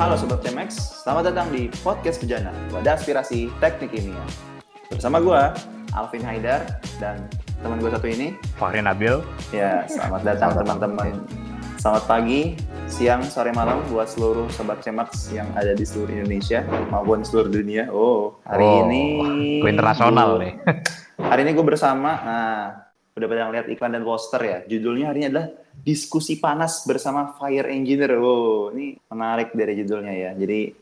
Halo Sobat CMX, selamat datang di Podcast Bejana, wadah aspirasi teknik kimia. Bersama gue, Alvin Haidar, dan teman gue satu ini, Fahri Nabil. Ya, selamat datang teman-teman. Selamat pagi, siang, sore, malam buat seluruh Sobat CMX yang ada di seluruh Indonesia maupun seluruh dunia. Oh, hari Oh, ini... Gue internasional nih. Hari ini gue bersama, nah, udah pada ngeliat iklan dan poster ya. Judulnya hari ini adalah Diskusi Panas bersama Fire Engineer. Oh, ini menarik dari judulnya ya. Jadi,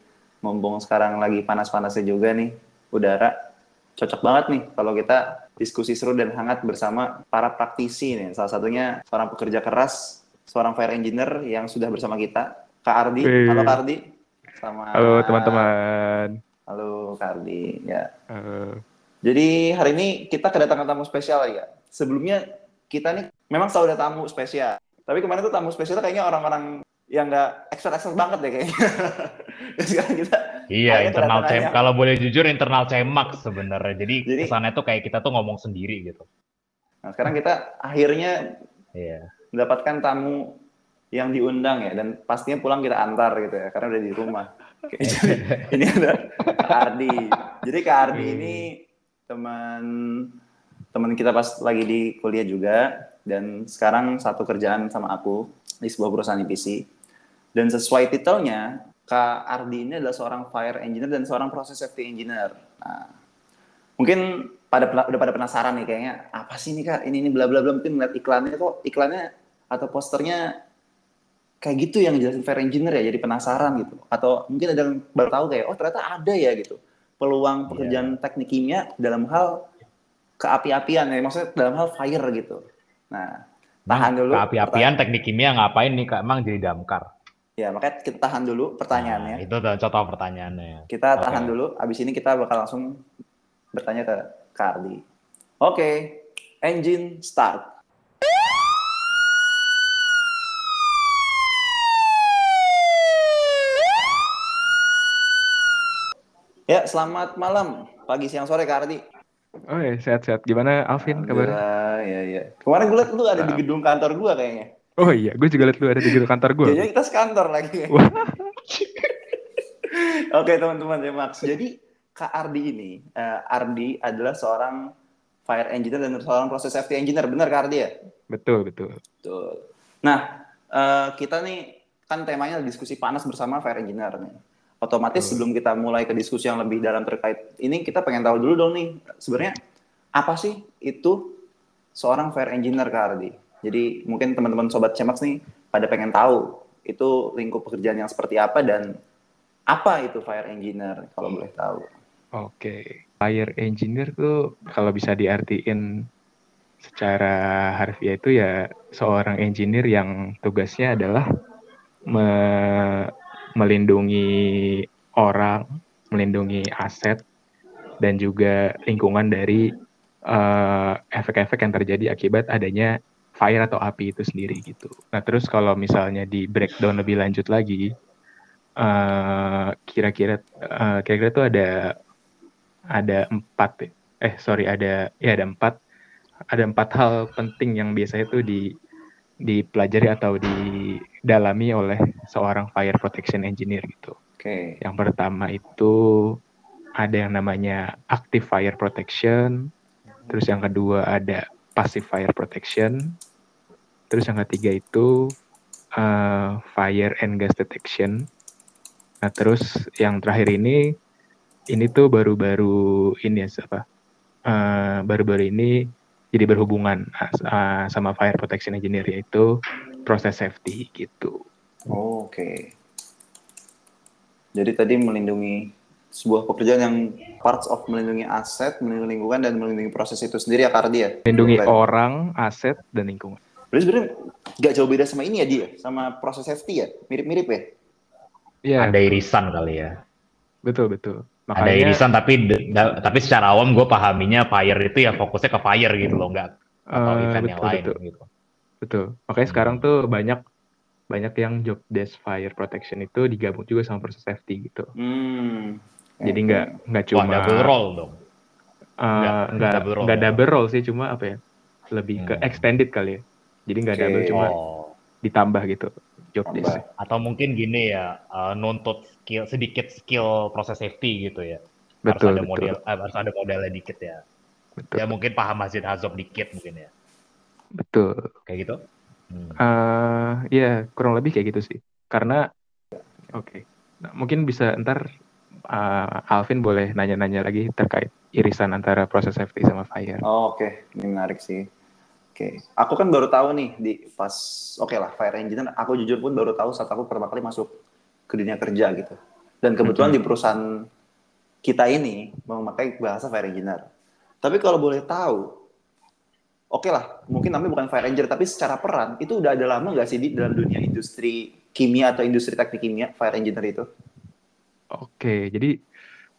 mumpung sekarang lagi panas-panasnya juga nih, udara, cocok banget nih kalau kita diskusi seru dan hangat bersama para praktisi nih. Salah satunya seorang pekerja keras, seorang fire engineer yang sudah bersama kita, Kak Ardi. Wih. Halo Kak Ardi. Sama Halo teman-teman. Halo Kak Ardi. Ya, Eh, jadi hari ini kita kedatangan tamu spesial ya. Sebelumnya kita nih memang selalu ada tamu spesial. Tapi kemarin tuh tamu spesial kayaknya orang-orang yang nggak expert-expert banget ya kayaknya. Sekarang kita Iya, internal cem. Kalau boleh jujur internal cemak sebenarnya. Jadi, Jadi- kesannya tuh kayak kita tuh ngomong sendiri gitu. nah sekarang kita akhirnya Iya. mendapatkan tamu yang diundang ya dan pastinya pulang kita antar gitu ya karena udah di rumah. Oke, jadi ini ada Kak Ardi. Jadi Kak Ardi ini teman teman kita pas lagi di kuliah juga dan sekarang satu kerjaan sama aku di sebuah perusahaan IPC. Dan sesuai titelnya, Kak Ardi ini adalah seorang fire engineer dan seorang process safety engineer. Nah, mungkin pada udah pada penasaran nih kayaknya apa sih nih kak ini ini bla bla bla mungkin ngeliat iklannya kok iklannya atau posternya kayak gitu yang jelasin fire engineer ya jadi penasaran gitu atau mungkin ada yang baru tahu kayak oh ternyata ada ya gitu peluang pekerjaan teknik kimia dalam hal keapi-apian ya maksudnya dalam hal fire gitu nah tahan dulu Keapi-apian teknik kimia ngapain nih Kak? Emang jadi damkar. ya makanya kita tahan dulu pertanyaannya Nah, itu contoh pertanyaannya. Kita Oke. tahan dulu, abis ini kita bakal langsung bertanya ke Kak Ardi. Oke, engine start. Ya, selamat malam, pagi, siang, sore Kak Ardi. oh ya sehat-sehat. Gimana Alvin kabar? Alhamdulillah, ya, ya. Kemarin gue liat lu ada di gedung kantor gue kayaknya. Oh iya, gue juga liat lu ada di gedung kantor gue. Jadi kita sekantor lagi. Oke teman-teman, ya Max. Jadi Kak Ardi ini, eh, Ardi adalah seorang fire engineer dan seorang proses safety engineer, benar Kak Ardi ya? Betul betul. Betul. Nah, eh, kita nih kan temanya diskusi panas bersama fire engineer nih. Otomatis Betul. sebelum kita mulai ke diskusi yang lebih dalam terkait ini, kita pengen tahu dulu dong nih, sebenarnya apa sih itu seorang fire engineer Kak Ardi? Jadi mungkin teman-teman sobat Cemax nih pada pengen tahu itu lingkup pekerjaan yang seperti apa dan apa itu fire engineer kalau boleh tahu. Oke. Fire engineer tuh kalau bisa diartiin secara harfiah itu ya seorang engineer yang tugasnya adalah me- melindungi orang, melindungi aset dan juga lingkungan dari eh, efek-efek yang terjadi akibat adanya fire atau api itu sendiri gitu. Nah terus kalau misalnya di breakdown lebih lanjut lagi, eh, kira-kira eh, kira-kira tuh ada ada empat ya. eh sorry ada ya ada empat ada empat hal penting yang biasanya tuh di dipelajari atau didalami oleh seorang fire protection engineer gitu. Oke. Yang pertama itu ada yang namanya active fire protection, terus yang kedua ada passive fire protection, terus yang ketiga itu uh, fire and gas detection. Nah terus yang terakhir ini ini tuh baru-baru ini ya apa? Uh, baru-baru ini jadi berhubungan uh, sama fire protection engineer yaitu proses safety gitu. Oh, Oke. Jadi tadi melindungi sebuah pekerjaan yang parts of melindungi aset, melindungi lingkungan, dan melindungi proses itu sendiri ya Kardi ya? Melindungi Baik. orang, aset, dan lingkungan. Berarti sebenarnya nggak jauh beda sama ini ya dia, sama proses safety ya? Mirip-mirip ya? Iya, Ada irisan kali ya. betul betul. Ada Makanya irisan tapi da- tapi secara awam gue pahaminya fire itu ya fokusnya ke fire gitu loh, nggak atau eh, event yang betul lain betul gitu. betul. Makanya Hmm. sekarang tuh banyak banyak yang job desk fire protection itu digabung juga sama proses safety gitu. Hmm. Jadi nggak nggak Wah, cuma double role dong. eh, nggak nggak double role nggak ya. double role sih cuma apa ya lebih ke Hmm. extended kali ya. Jadi nggak Oke. double cuma Oh. ditambah gitu job desk. Atau mungkin gini ya, eh, nuntut skill sedikit skill proses safety gitu ya. Betul, harus ada betul. model eh, harus ada modelnya dikit ya. Betul. Ya mungkin paham Masjid Hazob dikit mungkin ya. Betul. Kayak gitu. Hmm. eh ya kurang lebih kayak gitu sih. Karena oke. Nah, mungkin bisa ntar eh, Alvin boleh nanya-nanya lagi terkait irisan antara proses safety sama fire. Oh, oke, ini menarik sih. Oke, aku kan baru tahu nih di pas oke lah fire engineer. Aku jujur pun baru tahu saat aku pertama kali masuk ke dunia kerja gitu. Dan kebetulan di perusahaan kita ini memakai bahasa fire engineer. Tapi kalau boleh tahu, oke lah, mungkin namanya bukan fire engineer, tapi secara peran itu udah ada lama nggak sih di dalam dunia industri kimia atau industri teknik kimia fire engineer itu? Oke, jadi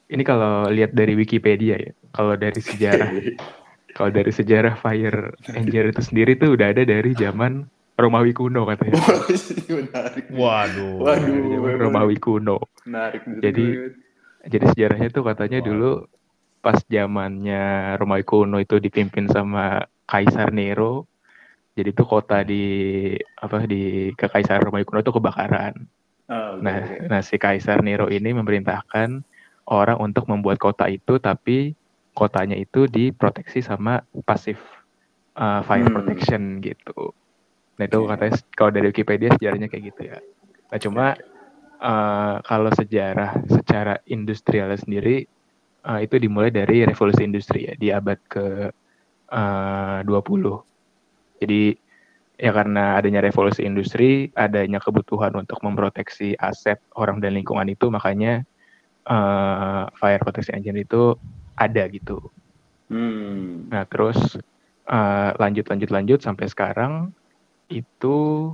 ini kalau lihat dari Wikipedia ya, kalau dari sejarah, kalau dari sejarah fire engineer itu sendiri tuh udah ada dari zaman Romawi kuno katanya. menarik. Waduh. Waduh. Zaman Romawi kuno. Menarik. Jadi- Jadi sejarahnya tuh katanya Wow. dulu pas zamannya Romawi kuno itu dipimpin sama Kaisar Nero. Jadi tuh kota di apa di kekaisaran Romawi kuno tuh kebakaran. Oh, oke, Nah, oke. nah si Kaisar Nero ini memerintahkan orang untuk membuat kota itu, tapi kotanya itu diproteksi sama pasif uh, fire Hmm. protection gitu. Nah itu Oke. katanya kalau dari Wikipedia sejarahnya kayak gitu ya. Nah cuma uh, kalau sejarah secara industrial sendiri uh, itu dimulai dari revolusi industri ya di abad ke uh, 20. Jadi ya karena adanya revolusi industri, adanya kebutuhan untuk memproteksi aset orang dan lingkungan itu, makanya eh, fire protection engine itu ada gitu. Hmm. Nah terus eh, lanjut lanjut lanjut sampai sekarang itu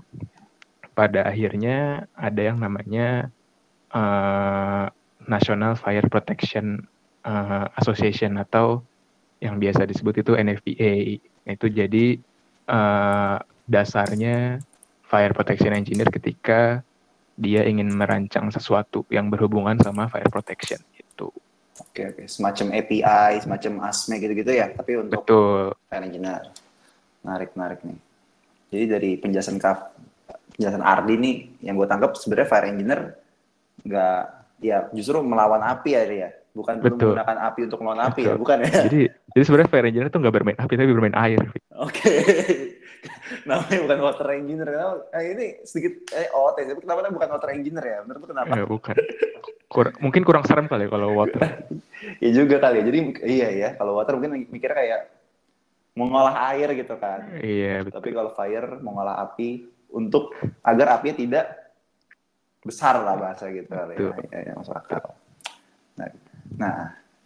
pada akhirnya ada yang namanya eh, National Fire Protection eh, Association atau yang biasa disebut itu NFPA. Itu jadi eh, dasarnya fire protection engineer ketika dia ingin merancang sesuatu yang berhubungan sama fire protection itu. Oke oke, semacam API, semacam ASME gitu-gitu ya, tapi untuk Betul. fire engineer. Menarik menarik nih. Jadi dari penjelasan Kaf, penjelasan Ardi nih, yang gue tangkap sebenarnya fire engineer nggak ya justru melawan api ya dia, bukan perlu Betul. menggunakan api untuk melawan api ya, Betul. bukan ya? Jadi jadi sebenarnya fire engineer itu nggak bermain api tapi bermain air. Oke. namanya bukan water engineer. Kenapa? Eh, ini sedikit eh OT, tapi kenapa namanya bukan water engineer ya? Menurut kenapa? Ya, bukan. Kur- mungkin kurang serem kali ya kalau water. Ya juga kali ya. Jadi iya ya, kalau water mungkin mikirnya kayak mengolah air gitu kan. Iya, betul. Tapi kalau fire mengolah api untuk agar apinya tidak besar lah bahasa gitu kali ya. Ya, ya, masuk akal. Nah, nah,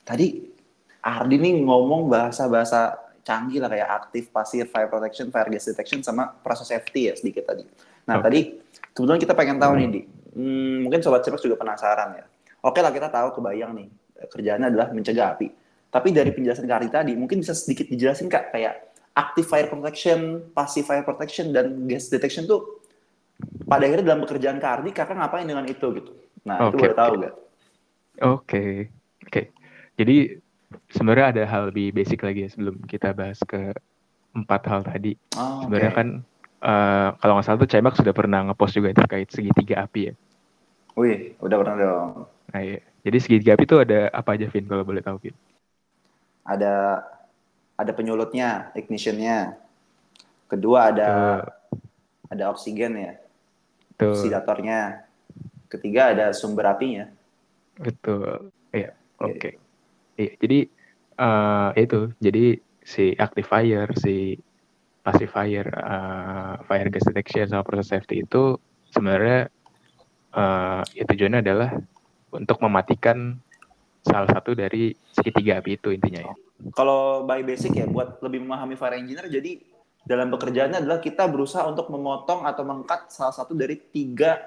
tadi Ardi nih ngomong bahasa-bahasa canggih lah kayak aktif, pasif, fire protection, fire gas detection, sama proses safety ya sedikit tadi. Nah Oke. tadi kebetulan kita pengen tahu nih di, hmm, mungkin sobat cepat juga penasaran ya. Oke lah kita tahu kebayang nih kerjaannya adalah mencegah api. Tapi dari penjelasan Kak Ardi tadi mungkin bisa sedikit dijelasin kak kayak active fire protection, passive fire protection, dan gas detection tuh pada akhirnya dalam pekerjaan Kak Ardi kakak ngapain dengan itu gitu. Nah itu Oke, boleh tahu oke. gak? Oke, oke. Jadi sebenarnya ada hal lebih basic lagi ya sebelum kita bahas ke empat hal tadi. Oh, Sebenarnya kan eh, kalau nggak salah tuh Cemak sudah pernah ngepost juga terkait segitiga api ya. Wih, udah pernah dong. Nah, iya. Jadi segitiga api itu ada apa aja, Vin, kalau boleh tahu, Vin? Ada ada penyulutnya, ignitionnya. Kedua ada ada oksigen ya, oksidatornya. Ketiga ada sumber apinya. betul. Iya, Oke. oke. Iya, jadi eh itu, jadi si actifier, si pacifier, eh, fire gas detection sama proses safety itu sebenarnya ya tujuannya adalah untuk mematikan salah satu dari segitiga api itu intinya ya. Kalau by basic ya, buat lebih memahami fire engineer, jadi dalam pekerjaannya adalah kita berusaha untuk memotong atau mengkat salah satu dari tiga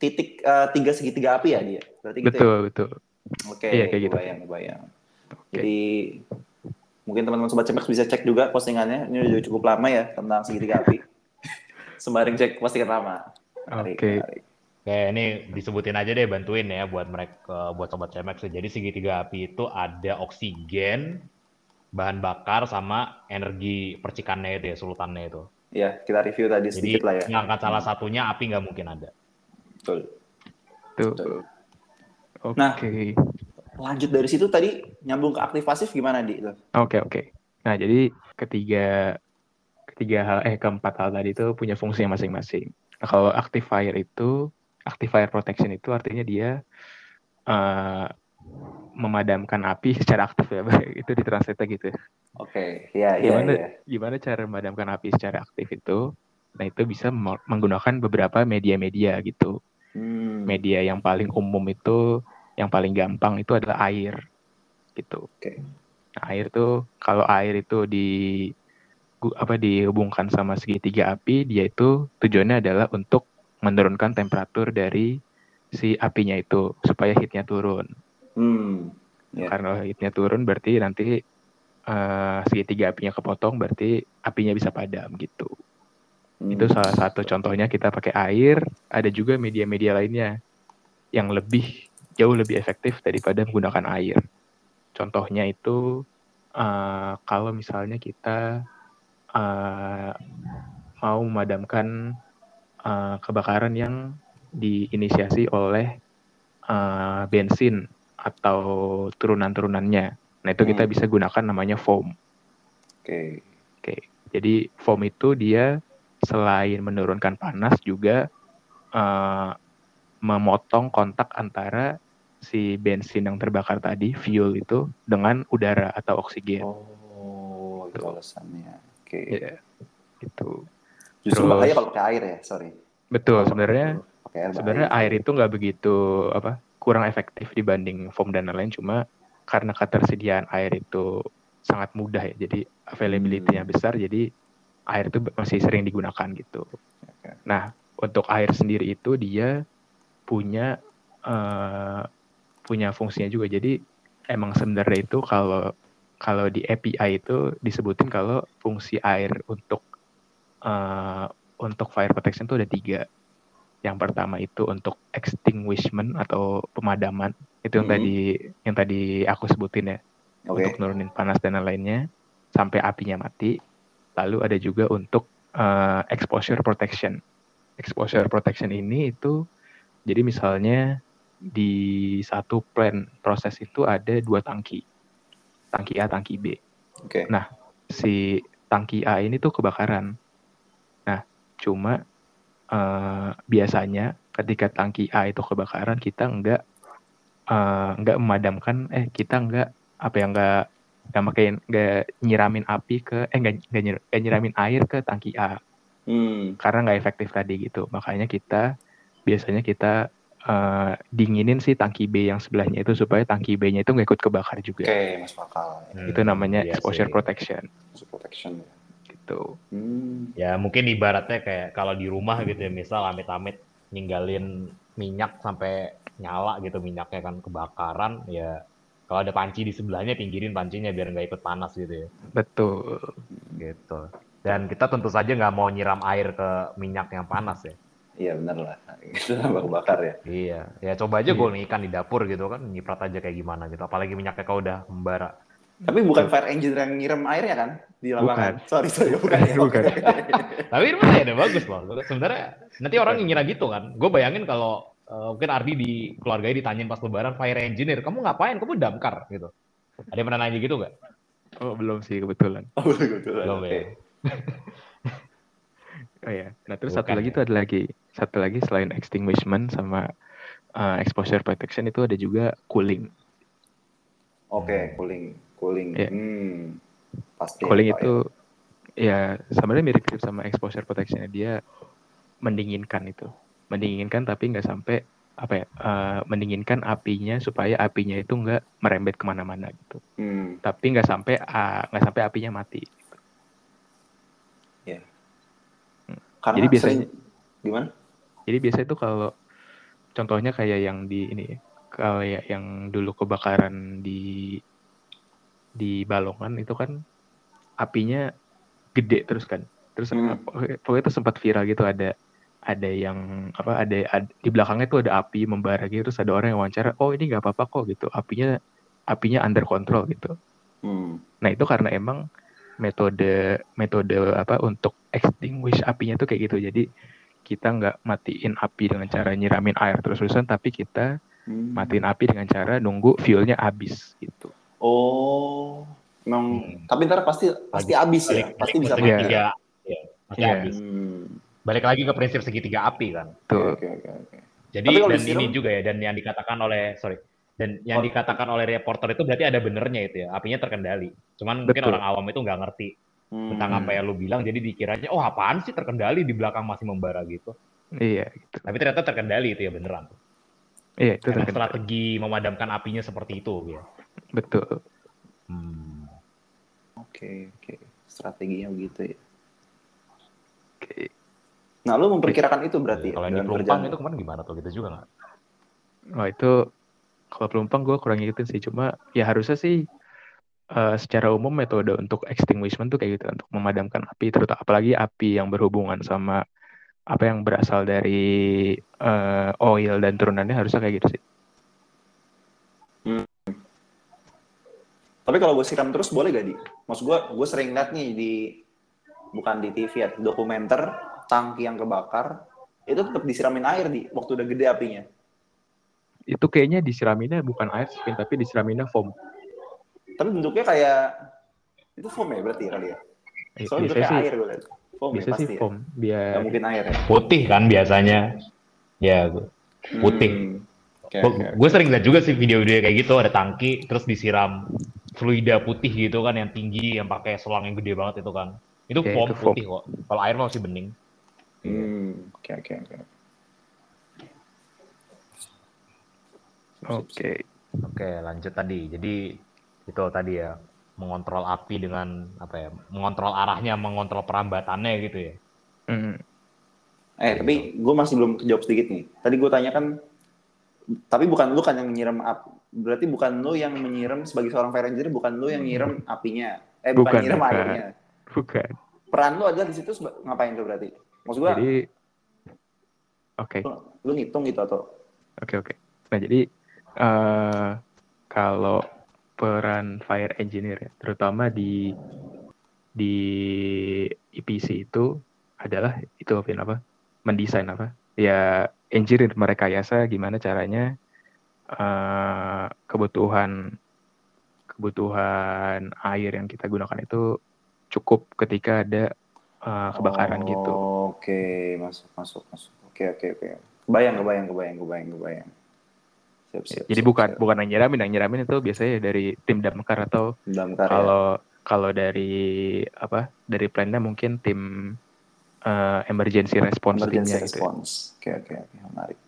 titik eh, tiga segitiga api ya dia. Berarti gitu ya? Betul, betul. Oke, Iya, kayak gitu. kebayang, kebayang. Oke. Jadi mungkin teman-teman sobat cemek bisa cek juga postingannya. Ini udah cukup lama ya tentang segitiga api. Sembari cek postingan lama. Oke. menarik. Oke, ini disebutin aja deh bantuin ya buat mereka buat sobat CMX. Jadi segitiga api itu ada oksigen, bahan bakar sama energi percikannya itu ya, sulutannya itu. ya kita review tadi Jadi sedikit lah ya. ngangkat salah satunya api nggak mungkin ada. Betul. Tuh. Betul. Oke. Nah. Lanjut dari situ tadi nyambung ke aktif pasif gimana di itu? Oke, oke. Nah, jadi ketiga ketiga hal eh keempat hal tadi itu punya fungsi masing-masing. Nah, kalau actifier itu actifier protection itu artinya dia eh, memadamkan api secara aktif ya, itu ditranslate gitu. Oke, ya, iya, Gimana iya. gimana cara memadamkan api secara aktif itu? Nah, itu bisa menggunakan beberapa media-media gitu. Hmm, Media yang paling umum itu yang paling gampang itu adalah air gitu. Oke. Nah, air tuh kalau air itu di apa dihubungkan sama segitiga api, dia itu tujuannya adalah untuk menurunkan temperatur dari si apinya itu supaya heatnya turun. Hmm, ya. Karena heatnya turun berarti nanti eh, segitiga apinya kepotong berarti apinya bisa padam gitu. Hmm. Itu salah satu contohnya kita pakai air. Ada juga media-media lainnya yang lebih jauh lebih efektif daripada menggunakan air. Contohnya itu eh, kalau misalnya kita eh, mau memadamkan eh, kebakaran yang diinisiasi oleh eh, bensin atau turunan-turunannya. Nah itu kita Hmm. bisa gunakan namanya foam. Oke. Oke, jadi foam itu dia selain menurunkan panas juga eh, memotong kontak antara si bensin yang terbakar tadi, fuel itu, dengan udara atau oksigen. Oh, itu alasannya. Oke. Ya, gitu. Justru Terus- bahaya kalau pakai air ya, sorry. Betul, sebenarnya sebenarnya air itu nggak begitu apa kurang efektif dibanding foam dan lain-lain, cuma karena ketersediaan air itu sangat mudah ya, jadi availability-nya Hmm. besar, jadi air itu masih sering digunakan gitu. Oke. Nah, untuk air sendiri itu dia punya eh, punya fungsinya juga. Jadi emang sebenarnya itu kalau kalau di API itu disebutin kalau fungsi air untuk eh, untuk fire protection itu ada tiga. Yang pertama itu untuk extinguishment atau pemadaman. Itu yang Mhm. tadi yang tadi aku sebutin ya Oke. untuk nurunin panas dan lain-lainnya sampai apinya mati. Lalu ada juga untuk eh, exposure protection. Exposure protection ini itu jadi misalnya di satu plan proses itu ada dua tangki, tangki A, tangki B. Oke. Nah, si tangki A ini tuh kebakaran. Cuma eh, biasanya ketika tangki A itu kebakaran kita nggak eh, nggak memadamkan, eh kita nggak apa ya nggak nggak makin nggak nyiramin api ke eh nggak nggak nyir- nggak nyiramin air ke tangki A Hmm. karena nggak efektif tadi gitu. Makanya kita biasanya kita eh, dinginin si tangki B yang sebelahnya itu supaya tangki B-nya itu nggak ikut kebakar juga. Oke, masuk akal. Hmm, Itu namanya iya exposure sih. protection Masuk protection. ya. Gitu. Hmm. Ya mungkin ibaratnya kayak kalau di rumah gitu ya, misal amit-amit ninggalin minyak sampai nyala gitu minyaknya kan kebakaran, ya kalau ada panci di sebelahnya pinggirin pancinya biar nggak ikut panas gitu ya. Betul. Gitu. Dan kita tentu saja nggak mau nyiram air ke minyak yang panas ya. Iya benar lah. Itu nambah bakar ya. Iya, ya coba aja Iya. goreng ikan di dapur gitu kan, nyiprat aja kayak gimana gitu. Apalagi minyaknya kalau udah membara. Tapi bukan fire engine yang ngirim airnya kan di lapangan. Sorry, sorry, bukan. ya. Bukan. Tapi itu ya udah bagus loh. Sebenarnya nanti orang ngira gitu kan. Gue bayangin kalau eh, mungkin Ardi di keluarganya ditanyain pas lebaran fire engineer, kamu ngapain? Kamu damkar gitu. Ada yang pernah nanya gitu nggak? Oh belum sih kebetulan. Oh, betul, betul. Belum Oke. ya. Oh ya. Nah terus Bukan satu lagi ya. tuh ada lagi satu lagi selain extinguishment sama uh, exposure protection itu ada juga cooling. Oke, cooling, cooling. Iya. Hmm. Pasti. Cooling Pak, itu ya sebenarnya mirip-mirip sama exposure protection dia mendinginkan itu, mendinginkan tapi nggak sampai apa ya uh, mendinginkan apinya supaya apinya itu nggak merembet ke mana-mana gitu. ya. Hmm. Tapi nggak sampai uh, nggak sampai apinya mati. Karena Jadi biasanya- sering- gimana? Jadi biasa itu kalau contohnya kayak yang di ini kayak yang dulu kebakaran di di Balongan itu kan apinya gede terus kan. Terus Hmm. pokoknya itu sempat viral gitu ada ada yang apa ada, ad- di belakangnya tuh ada api membara gitu terus ada orang yang wawancara oh ini nggak apa-apa kok gitu apinya apinya under control gitu Hmm. Nah itu karena emang metode metode apa untuk extinguish apinya tuh kayak gitu. Jadi kita nggak matiin api dengan cara nyiramin air terus-terusan, tapi kita Hmm. matiin api dengan cara nunggu fuelnya habis gitu. Oh, emang Hmm. tapi ntar pasti pasti habis ya, Balik- pasti balik bisa ke mati. Iya. segitiga, ya, pasti Iya. habis. Hmm. Balik lagi ke prinsip segitiga api kan. Oke oke oke. Jadi Tapi dan disiram- ini juga ya dan yang dikatakan oleh sorry dan yang Oh. dikatakan oleh reporter itu berarti ada benernya itu ya apinya terkendali. Cuman mungkin Betul. orang awam itu nggak ngerti Hmm. tentang apa yang lu bilang jadi dikiranya oh apaan sih terkendali di belakang masih membara gitu. Iya gitu. Tapi ternyata terkendali itu ya beneran. Iya itu Emang terkendali. strategi memadamkan apinya seperti itu ya. Betul. Hmm. Oke oke. Strateginya begitu ya. Oke. Nah, lu memperkirakan itu berarti ya Kalau yang di pelumpang itu kemarin gimana tuh gitu juga nggak? Oh itu kalau pelumpang gue kurang ngikutin sih. Cuma ya harusnya sih eh, secara umum metode untuk extinguishment tuh kayak gitu untuk memadamkan api, terutama apalagi api yang berhubungan sama apa yang berasal dari eh, oil dan turunannya harusnya kayak gitu sih. Tapi kalau gue siram terus boleh gak di? Maksud gue, gue sering liat nih di bukan di TV ya, dokumenter tangki yang kebakar itu tetap disiramin air di waktu udah gede apinya. Itu kayaknya disiraminnya bukan air sih, tapi disiraminnya foam. Tapi bentuknya kayak itu foam ya berarti ya kali ya? Soalnya bentuknya sih, air gue liat. Foam ya biasanya pasti sih ya? foam. Biar Gak mungkin air ya? Putih kan biasanya. Ya, Putih. Hmm. Oke, oke, oke. gue sering lihat juga sih video-video kayak gitu ada tangki terus disiram fluida putih gitu kan yang tinggi yang pakai selang yang gede banget itu kan. Itu Ya, foam itu foam. putih kok. Kalau air masih bening. Hmm, oke oke oke. Oke. Oke, lanjut tadi. Jadi itu tadi ya mengontrol api dengan apa ya? Mengontrol arahnya, mengontrol perambatannya gitu ya. Hmm. Eh, tapi gue masih belum kejawab sedikit nih. Tadi gue tanya kan, tapi bukan lu kan yang nyiram api. Berarti bukan lu yang menyiram sebagai seorang fire engineer, bukan lu yang nyiram apinya. Eh, bukan, Bukan, nyiram bukan. airnya. Bukan. Peran lu adalah di situ ngapain tuh berarti? Maksud gue, Jadi oke. lu, lu ngitung gitu atau? Oke oke. Nah jadi eh kalau peran fire engineer ya, terutama di di EPC itu adalah itu apa? Mendesain apa? Ya engineer merekayasa gimana caranya eh kebutuhan kebutuhan air yang kita gunakan itu cukup ketika ada eh, kebakaran Oh, gitu. Oke, masuk, masuk, masuk. Oke, oke, oke. Kebayang, kebayang, kebayang, kebayang, kebayang. Siap, siap, Jadi siap, bukan siap. bukan yang nyiramin, yang nyiramin itu biasanya dari tim damkar atau dalam karya. kalau kalau dari apa dari plannya mungkin tim eh, emergency response emergency timnya gitu ya. response. Oke, oke, oke, menarik.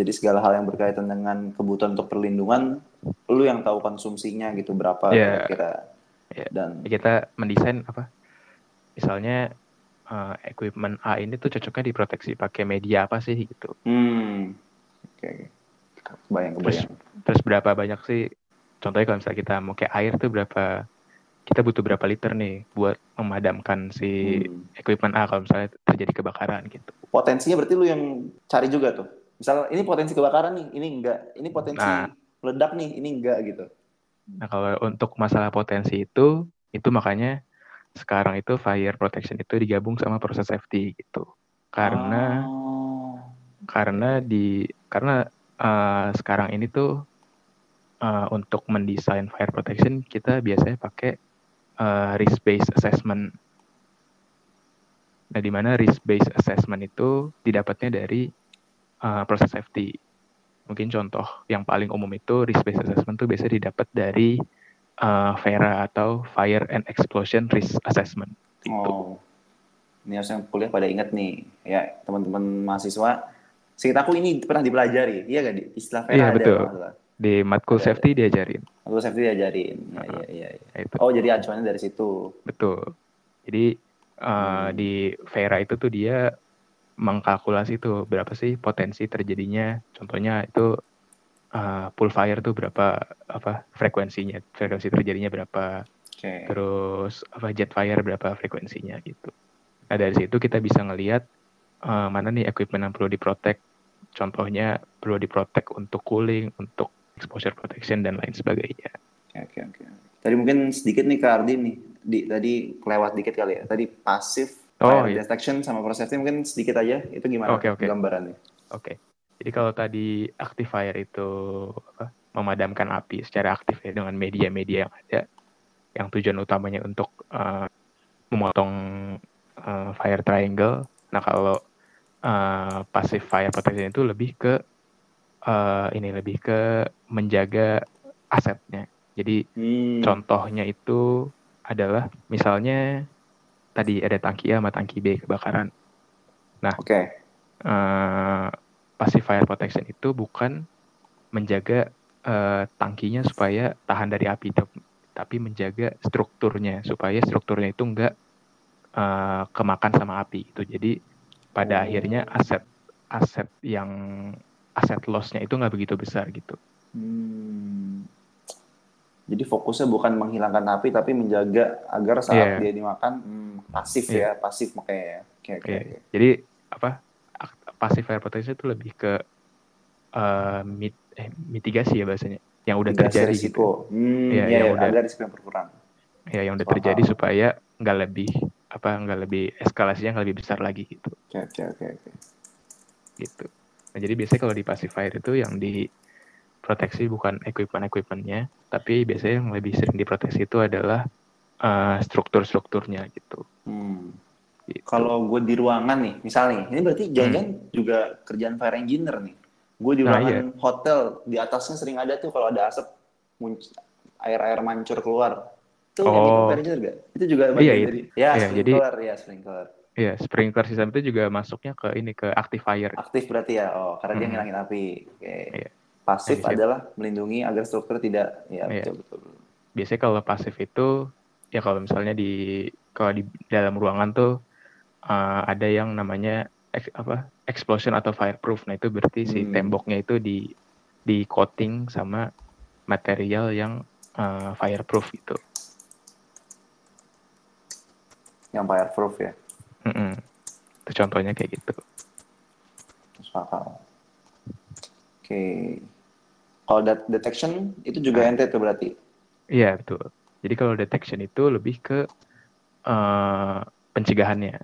Jadi segala hal yang berkaitan dengan kebutuhan untuk perlindungan, lu yang tahu konsumsinya gitu berapa Iya. kira-kira. Iya. Dan kita mendesain apa misalnya eh, equipment A ini tuh cocoknya diproteksi pakai media apa sih gitu hmm, oke, oke. kebayang, kebayang. terus berapa banyak sih contohnya kalau misalnya kita mau kayak air tuh berapa kita butuh berapa liter nih buat memadamkan si Hmm. equipment A kalau misalnya terjadi kebakaran gitu Potensinya berarti lu yang cari juga tuh. Misal ini potensi kebakaran nih, ini enggak. Ini potensi Nah. meledak nih, ini enggak gitu. Nah, kalau untuk masalah potensi itu, itu makanya sekarang itu fire protection itu digabung sama proses safety gitu. Karena Oh. karena di karena eh, sekarang ini tuh eh, untuk mendesain fire protection kita biasanya pakai eh, risk based assessment. Nah, di mana risk based assessment itu didapatnya dari eh, proses safety. Mungkin contoh yang paling umum itu risk based assessment tuh biasanya didapat dari eh, FERA atau Fire and Explosion Risk Assessment. Oh. Ini harus yang kuliah pada ingat nih, ya teman-teman mahasiswa. Sekitar aku ini pernah dipelajari, iya gak di istilah Vera Iya, ada betul. salah. Di matkul Ada, safety diajarin. Aku safety diajarin. Ya, iya, iya, iya. Nah, itu. Oh, jadi acuannya dari situ. Betul. Jadi eh, Hmm. di Vera itu tuh dia mengkalkulasi tuh berapa sih potensi terjadinya. Contohnya itu eh, pool fire tuh berapa apa frekuensinya, frekuensi terjadinya berapa. Oke. Terus apa jet fire berapa frekuensinya gitu. Nah dari situ kita bisa ngelihat eh, mana nih equipment yang perlu diprotek. Contohnya perlu diprotek untuk cooling, untuk exposure protection dan lain sebagainya. Oke, oke, oke. Tadi mungkin sedikit nih ke Ardi nih. Di, tadi kelewat dikit kali ya. Tadi pasif Oh fire iya, detection sama pro safety mungkin sedikit aja. Itu gimana Oke, oke. gambarannya? oke. Jadi kalau tadi active fire itu apa, memadamkan api secara aktif ya dengan media-media yang ada, yang tujuan utamanya untuk eh, memotong eh, fire triangle. Nah kalau eh, passive fire protection itu lebih ke eh, ini lebih ke menjaga asetnya. Jadi Hmm. Contohnya itu adalah misalnya tadi ada tangki A sama tangki B kebakaran. Oke. Eh, passive fire protection itu bukan menjaga eh, tangkinya supaya tahan dari api, tap- tapi menjaga strukturnya supaya strukturnya itu enggak eh, kemakan sama api. Itu jadi pada Oh. akhirnya aset aset yang aset loss-nya itu nggak begitu besar gitu. Hmm. Jadi fokusnya bukan menghilangkan api tapi menjaga agar saat Iya. dia dimakan hmm, pasif ya, Iya. pasif makanya ya. Oke oke. Oke, oke. Jadi apa passive fire protection itu lebih ke eh, mit, eh, mitigasi ya bahasanya, yang udah Mitigasi terjadi risiko. gitu. Hmm, Iya, iya, yang iya, udah- ada risiko yang berkurang. Ya, yang udah Paham. terjadi supaya nggak lebih apa nggak lebih eskalasinya nggak lebih besar lagi gitu, Oke oke oke oke. gitu. Nah jadi biasanya kalau di passive fire itu yang diproteksi bukan equipment-equipmentnya, tapi biasanya yang lebih sering diproteksi itu adalah eh, struktur-strukturnya gitu. Hmm. gitu. Kalau gue di ruangan nih, misal nih, ini berarti jangan-jangan juga kerjaan fire engineer nih. Gue di Hmm. Nah, ruangan hotel, di atasnya sering ada tuh kalau ada asap, air-air mancur keluar. Itu Oh. fire engineer gak? Itu juga bagian iya, dari, ya iya, jadi- sprinkler, ya sprinkler. Iya, sprinkler system itu juga masuknya ke ini ke active fire. Aktif berarti ya, oh karena dia Hmm. ngilangin api. Oke. Iya. Pasif adalah melindungi agar struktur tidak, ya Iya. betul betul. biasanya kalau pasif itu ya kalau misalnya di kalau di dalam ruangan tuh uh, ada yang namanya ex- apa explosion atau fireproof. Nah itu berarti si Hmm. temboknya itu di di coating sama material yang uh, fireproof gitu. Yang fireproof ya, Mm-mm. Itu contohnya kayak gitu. masuk akal. Oke. Kalau detection itu juga Nah. ente tuh berarti. Iya betul. Jadi kalau detection itu lebih ke uh, pencegahannya.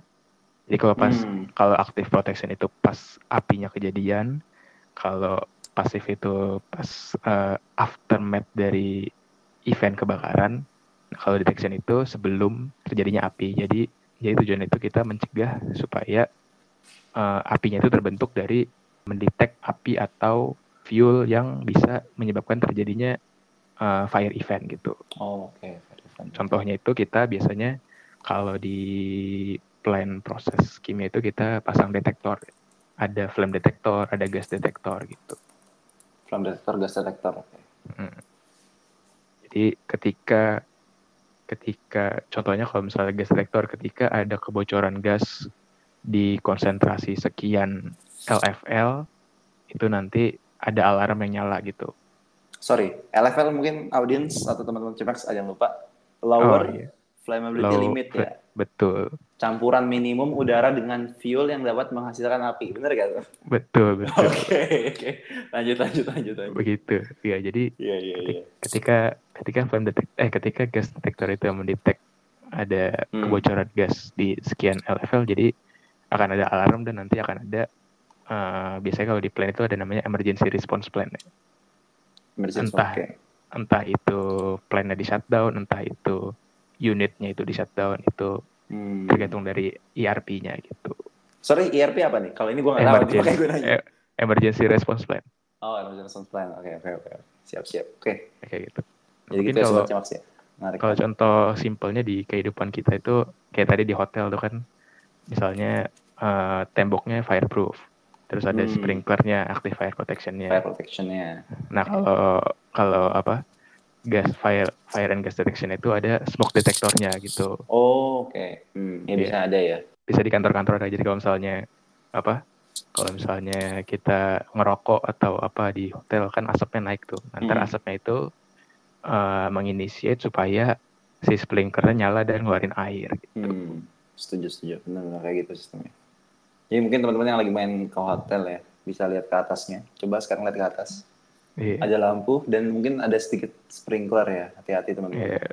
Jadi kalau pas Hmm. kalau active protection itu pas apinya kejadian, kalau pasif itu pas eh, aftermath dari event kebakaran. Nah, kalau detection itu sebelum terjadinya api. Jadi jadi tujuan itu kita mencegah supaya eh, apinya itu terbentuk dari mendetek api atau fuel yang bisa menyebabkan terjadinya eh, fire event gitu. Oh, oke. Contohnya itu kita biasanya kalau di plan proses kimia itu kita pasang detektor. Ada flame detektor, ada gas detektor gitu. Flame detector, gas detector. Oke. Jadi ketika ketika contohnya kalau misalnya gas detektor ketika ada kebocoran gas di konsentrasi sekian LFL itu nanti ada alarm yang nyala gitu. Sorry, LFL mungkin audiens atau teman-teman Cimax ada yang lupa. Oh Lower iya, flammability Low limit ya. betul. Campuran minimum udara dengan fuel yang dapat menghasilkan api. Bener gak tuh? Betul, betul. Oke, oke. Lanjut, lanjut, lanjut. lanjut. Begitu. Ya, jadi Iya, iya, iya. ketika ketika flame detect eh ketika gas detector itu mendetek ada Hmm. kebocoran gas di sekian LFL jadi akan ada alarm dan nanti akan ada eh, biasanya kalau di plan itu ada namanya emergency response plan Emergency Entah. oke. entah itu plannya di shutdown entah itu unitnya itu di shutdown itu Hmm. tergantung dari ERP-nya gitu Sorry, ERP apa nih? Kalau ini gue nggak tahu. Makanya gue nanya. eh, emergency response plan Oh, emergency response plan. Oke, oke, oke. Siap, siap. Oke. kayak gitu Jadi Mungkin gitu ya kalau- ya. Menarik. Kalau contoh simpelnya di kehidupan kita itu kayak tadi di hotel tuh kan misalnya eh, temboknya fireproof, terus ada Hmm. sprinklernya, active fire protectionnya. Fire protection-nya. Nah kalau kalau apa gas fire fire and gas detection itu ada smoke detektornya gitu. Oh, oke. Hmm, ya Iya. bisa ada ya. Bisa di kantor-kantor ada. Jadi kalau misalnya apa kalau misalnya kita ngerokok atau apa di hotel kan asapnya naik tuh. Nanti Hmm. asapnya itu eh, menginisiate supaya si sprinklernya nyala dan ngeluarin air. Hmm, setuju, setuju. Benar-benar kayak gitu sistemnya. Jadi mungkin teman-teman yang lagi main ke hotel ya, bisa lihat ke atasnya. Coba sekarang lihat ke atas. Iya. Ada lampu dan mungkin ada sedikit sprinkler ya. Hati-hati teman-teman. Iya.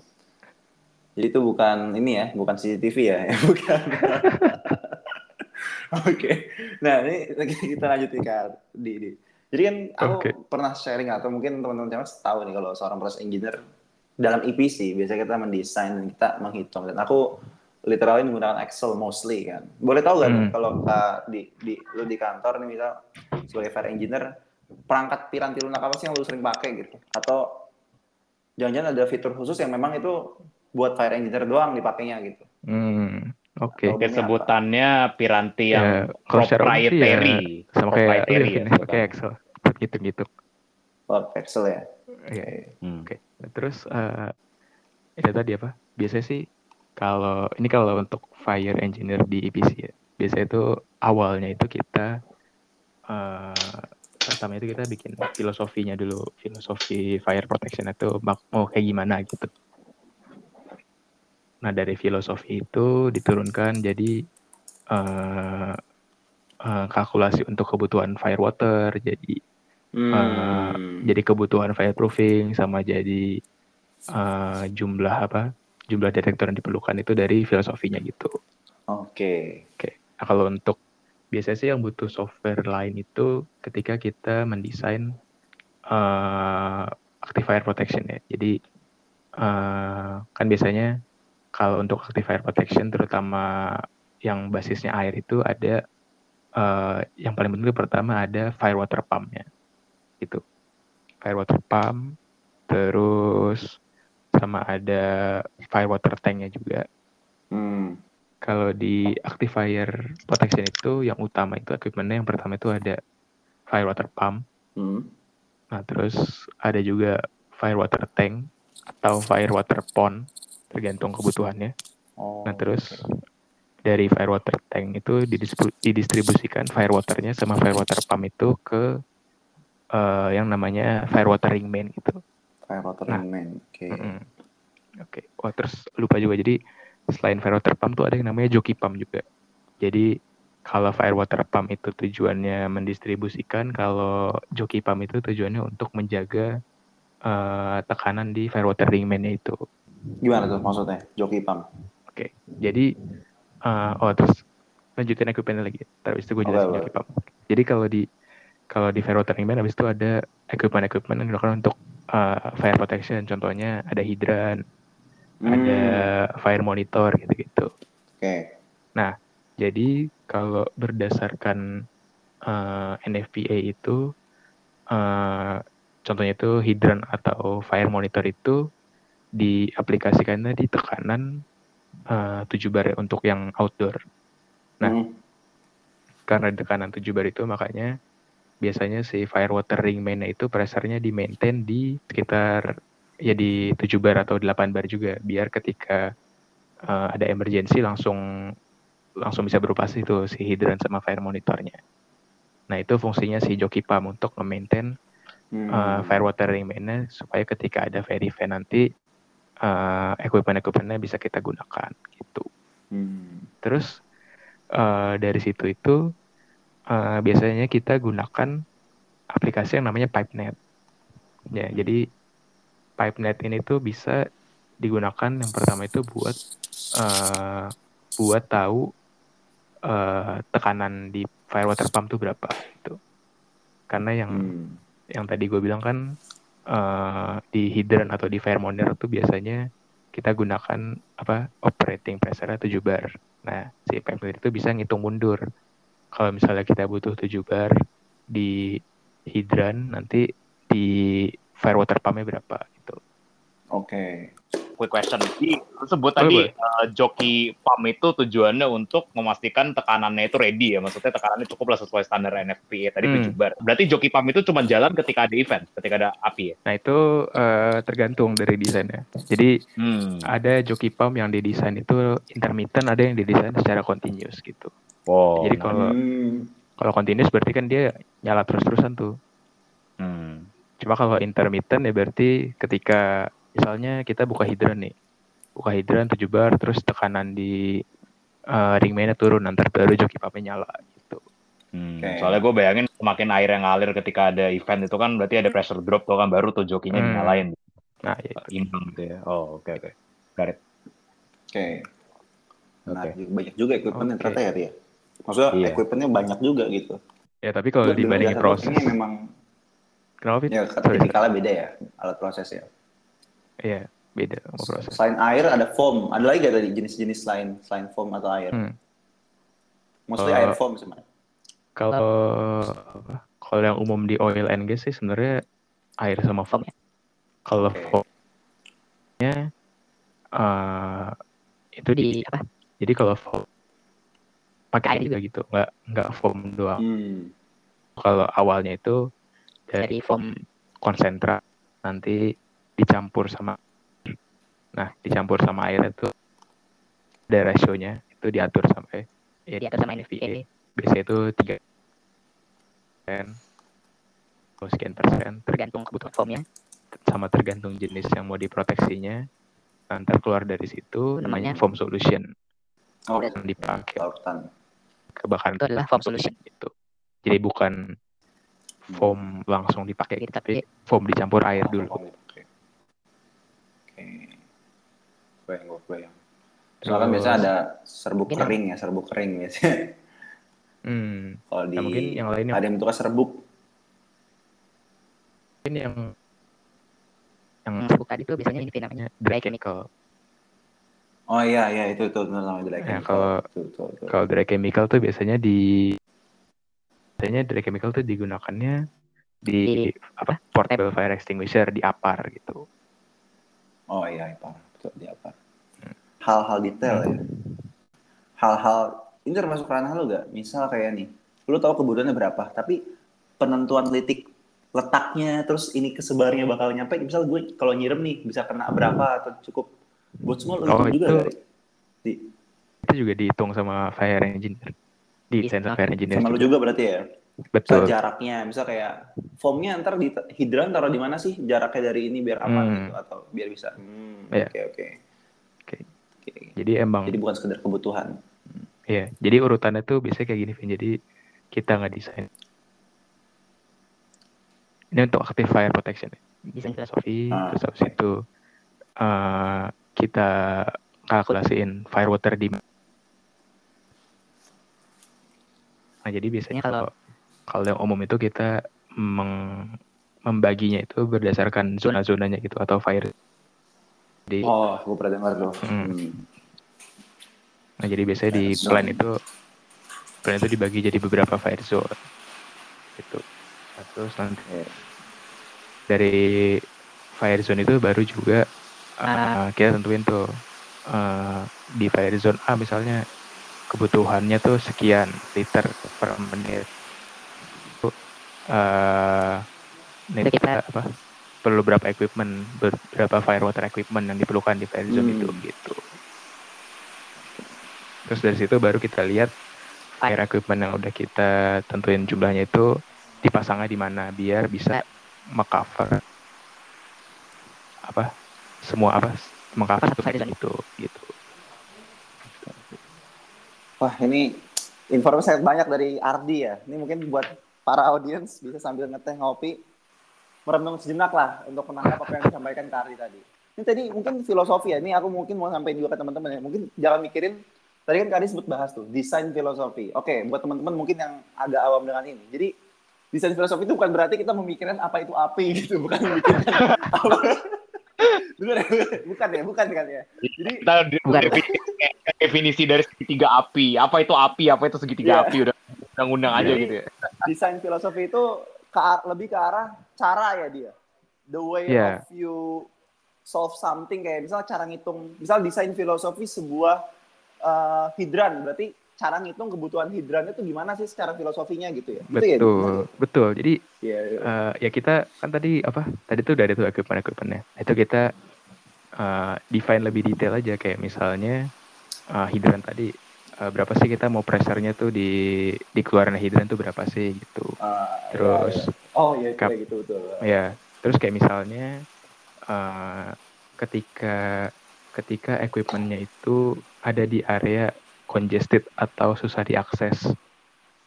Jadi itu bukan ini ya, bukan CCTV ya, bukan. Oke. Nah, ini kita lanjut nih Kak di, di. Jadi kan aku Oke. pernah sharing atau mungkin teman-teman cewek tahu nih kalau seorang proses engineer dalam EPC biasanya kita mendesain dan kita menghitung dan aku literally menggunakan Excel mostly kan. Boleh tahu nggak Hmm. kalau Kak di, di lu di kantor nih misal sebagai fire engineer perangkat piranti lunak apa sih yang lu sering pakai gitu? Atau jangan-jangan ada fitur khusus yang memang itu buat fire engineer doang dipakainya gitu? Hmm, oke. Mungkin sebutannya piranti Ya, yang kalau secara umum sih ya proprietary. sama kayak proprietary ya, ya. pakai Excel buat gitu-gitu. Oh, Excel ya. Iya. Hmm. Oke. Nah, Terus eh itu tadi apa? Biasanya sih kalau ini kalau untuk fire engineer di EPC ya. Biasanya itu awalnya itu kita eh pertama itu kita bikin filosofinya dulu, filosofi fire protection itu mau kayak gimana gitu. Nah, dari filosofi itu diturunkan jadi eh eh, kalkulasi untuk kebutuhan fire water, jadi Hmm. jadi kebutuhan fireproofing sama jadi eh, jumlah apa jumlah detektor yang diperlukan itu dari filosofinya gitu. Oke. Nah, kalau untuk biasanya sih yang butuh software lain itu ketika kita mendesain eh active fire protection ya. Jadi eh, kan biasanya kalau untuk active fire protection terutama yang basisnya air itu ada eh, yang paling penting itu pertama ada fire water pumpnya gitu. Fire water pump terus sama ada fire water tanknya juga. Hmm. kalau di active fire protection itu yang utama itu equipmentnya yang pertama itu ada fire water pump. Hmm. nah terus ada juga fire water tank atau fire water pond tergantung kebutuhannya. Oh, nah terus dari fire water tank itu didistribusikan fire waternya sama fire water pump itu ke eh, yang namanya fire water ring main gitu fire water Nah. Oke. Mm-mm. Oke, wah terus lupa juga jadi selain fire water pump tuh ada yang namanya joki pump juga. Jadi kalau fire water pump itu tujuannya mendistribusikan, kalau joki pump itu tujuannya untuk menjaga eh, tekanan di fire water ring main-nya itu. Gimana tuh maksudnya? Joki pump. Oke, jadi eh, oh terus lanjutin equipment lagi. Terus itu gue jelasin boleh. joki pump. Jadi kalau di kalau di fire water ring main habis itu ada equipment-equipment yang digunakan untuk eh, fire protection. Contohnya ada hidran, ada Hmm. fire monitor gitu-gitu. Oke. Jadi kalau berdasarkan eh, NFPA itu, eh, contohnya itu hidran atau fire monitor itu diaplikasikannya di tekanan eh, 7 bar untuk yang outdoor. Nah. Hmm. Karena tekanan 7 bar itu makanya biasanya si fire water ring main itu pressure-nya di maintain di sekitar ya di 7 bar atau 8 bar juga biar ketika eh, ada emergency langsung langsung bisa beroperasi tuh si hidran sama fire monitornya. Nah, itu fungsinya si joki pump untuk nge-maintain Hmm. eh, fire water ring main supaya ketika ada fire event nanti eh, equipment-equipmentnya bisa kita gunakan gitu. Hmm. Terus eh, dari situ itu eh, biasanya kita gunakan aplikasi yang namanya PipeNet. Ya, jadi PipeNet ini tuh bisa digunakan yang pertama itu buat eh, buat tahu eh, tekanan di fire water pump tuh berapa gitu. Karena yang Hmm. yang tadi gue bilang kan eh, di hidran atau di fire monitor tuh biasanya kita gunakan apa operating pressure 7 bar. Nah, si PipeNet itu bisa ngitung mundur. Kalau misalnya kita butuh 7 bar di hidran, nanti di fire water pumpnya berapa gitu. Oke. Quick question. Jadi, lu sebut Boleh, tadi boleh. eh, joki pump itu tujuannya untuk memastikan tekanannya itu ready ya. Maksudnya tekanannya cukup lah sesuai standar NFPA tadi Hmm. 7 bar. Berarti joki pump itu cuma jalan ketika ada event, ketika ada api ya. Nah, itu eh, tergantung dari desainnya. Jadi Hmm. ada joki pump yang didesain itu intermittent, ada yang didesain secara continuous gitu. Wow. Jadi kalau Hmm. kalau continuous berarti kan dia nyala terus-terusan tuh. Hmm. Cuma kalau intermittent ya berarti ketika misalnya kita buka hidran nih. Buka hidran 7 bar terus tekanan di eh, ring mainnya turun nanti baru joki pumpnya nyala gitu. Hmm. Oke. Soalnya gue bayangin semakin air yang ngalir ketika ada event itu kan berarti ada pressure drop tuh kan baru tuh jokinya Hmm. dinyalain Nah, ya itu. imbang gitu ya. Oh oke oke. Got it. Oke. Nah, Oke. banyak juga equipment yang Oke. ternyata ya, Ria. Maksudnya Iya. equipmentnya banyak juga gitu. Ya tapi kalau dengar dibandingin proses, dockingnya memang kenapa Fit? ya tipikalnya beda ya alat prosesnya. Iya, beda sama proses. Selain air ada foam. Ada lagi gak tadi jenis-jenis lain selain foam atau air? Hmm. Mostly Eh, air foam sebenarnya. Kalau apa? Kalau yang umum di oil and gas sih sebenarnya air sama foam. Kalau Oke. foamnya eh, itu di apa? Jadi kalau foam pakai air juga. gitu, nggak nggak foam doang. Hmm. Kalau awalnya itu dari foam. konsentrat nanti dicampur sama nah dicampur sama air itu ada rasionya itu diatur sampai ya diatur sama NVA biasanya itu tiga persen atau sekian persen tergantung kebutuhan foamnya. sama tergantung jenis yang mau diproteksinya. Nanti keluar dari situ namanya foam solution. Oh, yang dipakai kebakaran itu adalah foam solution itu jadi bukan foam langsung dipakai gitu, tapi foam dicampur air dulu Oke. Oke. Bayang, bayang. Soalnya kan biasanya ada serbuk Mungkin kering ya, serbuk kering biasanya. hmm. Kalau di Nah, mungkin yang lain yang ada yang bentuknya serbuk. mungkin yang yang serbuk tadi itu biasanya ini namanya dry chemical Oh iya iya itu itu, itu namanya dry Ya, chemical. kalau- kalau dry chemical tuh biasanya di biasanya dry chemical tuh digunakannya di apa portable fire extinguisher di apar gitu Oh iya, apa? Betul, di apa? Hal-hal detail ya. Hal-hal ini termasuk ranah lu gak? Misal kayak nih, lu tahu kebutuhannya berapa, tapi penentuan titik letaknya, terus ini kesebarnya bakal nyampe. Misal gue kalau nyirem nih bisa kena berapa atau cukup buat semua lu Oh, juga itu- dari di itu juga dihitung sama fire engineer di sensor fire engineer sama lu juga berarti ya. Misal betul jaraknya, misal kayak foamnya ntar di hidran taruh di mana sih jaraknya dari ini biar aman Hmm. gitu atau biar bisa. Hmm, Iya. Oke oke. Oke. Jadi emang Jadi bukan sekedar kebutuhan. Iya, jadi urutannya tuh biasanya kayak gini, Vin. Jadi kita nggak desain. Ini untuk active fire protection. Desain filosofi, Ah, terus habis itu eh, kita kalkulasiin fire water demand. Nah, jadi biasanya kalau kalau yang umum itu kita meng- membaginya itu berdasarkan zona-zonanya gitu atau fire. Jadi, Oh, gue pernah dengar tuh. Hmm. Hmm. Nah, jadi biasanya di plan itu plan itu dibagi jadi beberapa fire zone. Gitu. Terus nanti Iya. dari fire zone itu baru juga uh, kita tentuin tuh uh, di fire zone A misalnya kebutuhannya tuh sekian liter per menit. Itu, Uh, ini kita apa perlu berapa equipment ber- berapa fire water equipment yang diperlukan di fire zone Hmm. itu gitu. Terus dari situ baru kita lihat fire equipment yang udah kita tentuin jumlahnya itu dipasangnya di mana biar bisa mengcover apa semua apa mengcover fire zone itu gitu. Wah, ini informasi sangat banyak dari Ardi ya. Ini mungkin buat para audiens bisa sambil ngeteh ngopi, merenung sejenak lah untuk menangkap apa yang disampaikan ke Ardi tadi. Ini tadi mungkin filosofi ya. Ini aku mungkin mau sampaikan juga ke teman-teman ya. Mungkin jangan mikirin tadi kan Kak Ardi sebut bahas tuh desain filosofi. Oke, buat teman-teman mungkin yang agak awam dengan ini. Jadi desain filosofi itu bukan berarti kita memikirkan apa itu api gitu, bukan memikirkan apa. Bener ya? Bukan ya, bukan kan ya. Jadi Kita di- definisi, dari segitiga api. Apa itu api? Apa itu segitiga Iya. api? Udah undang-undang aja Jadi, gitu ya. desain filosofi itu ke lebih ke arah cara ya dia. The way Iya. of you solve something kayak misal cara ngitung, misal desain filosofi sebuah uh, hidran, berarti cara ngitung kebutuhan hidran itu gimana sih secara filosofinya gitu ya? Gitu ya? Betul, betul. Jadi Iya, iya. eh, ya kita kan tadi apa? Tadi tuh udah ada tuh equipment equipmentnya. Itu kita eh, define lebih detail aja kayak misalnya eh, hidran tadi eh, berapa sih kita mau pressure-nya tuh di di keluaran hidran tuh berapa sih gitu. Iya, Terus iya. oh iya kap- kayak gitu betul. ya terus kayak misalnya eh, ketika ketika equipmentnya itu ada di area congested atau susah diakses.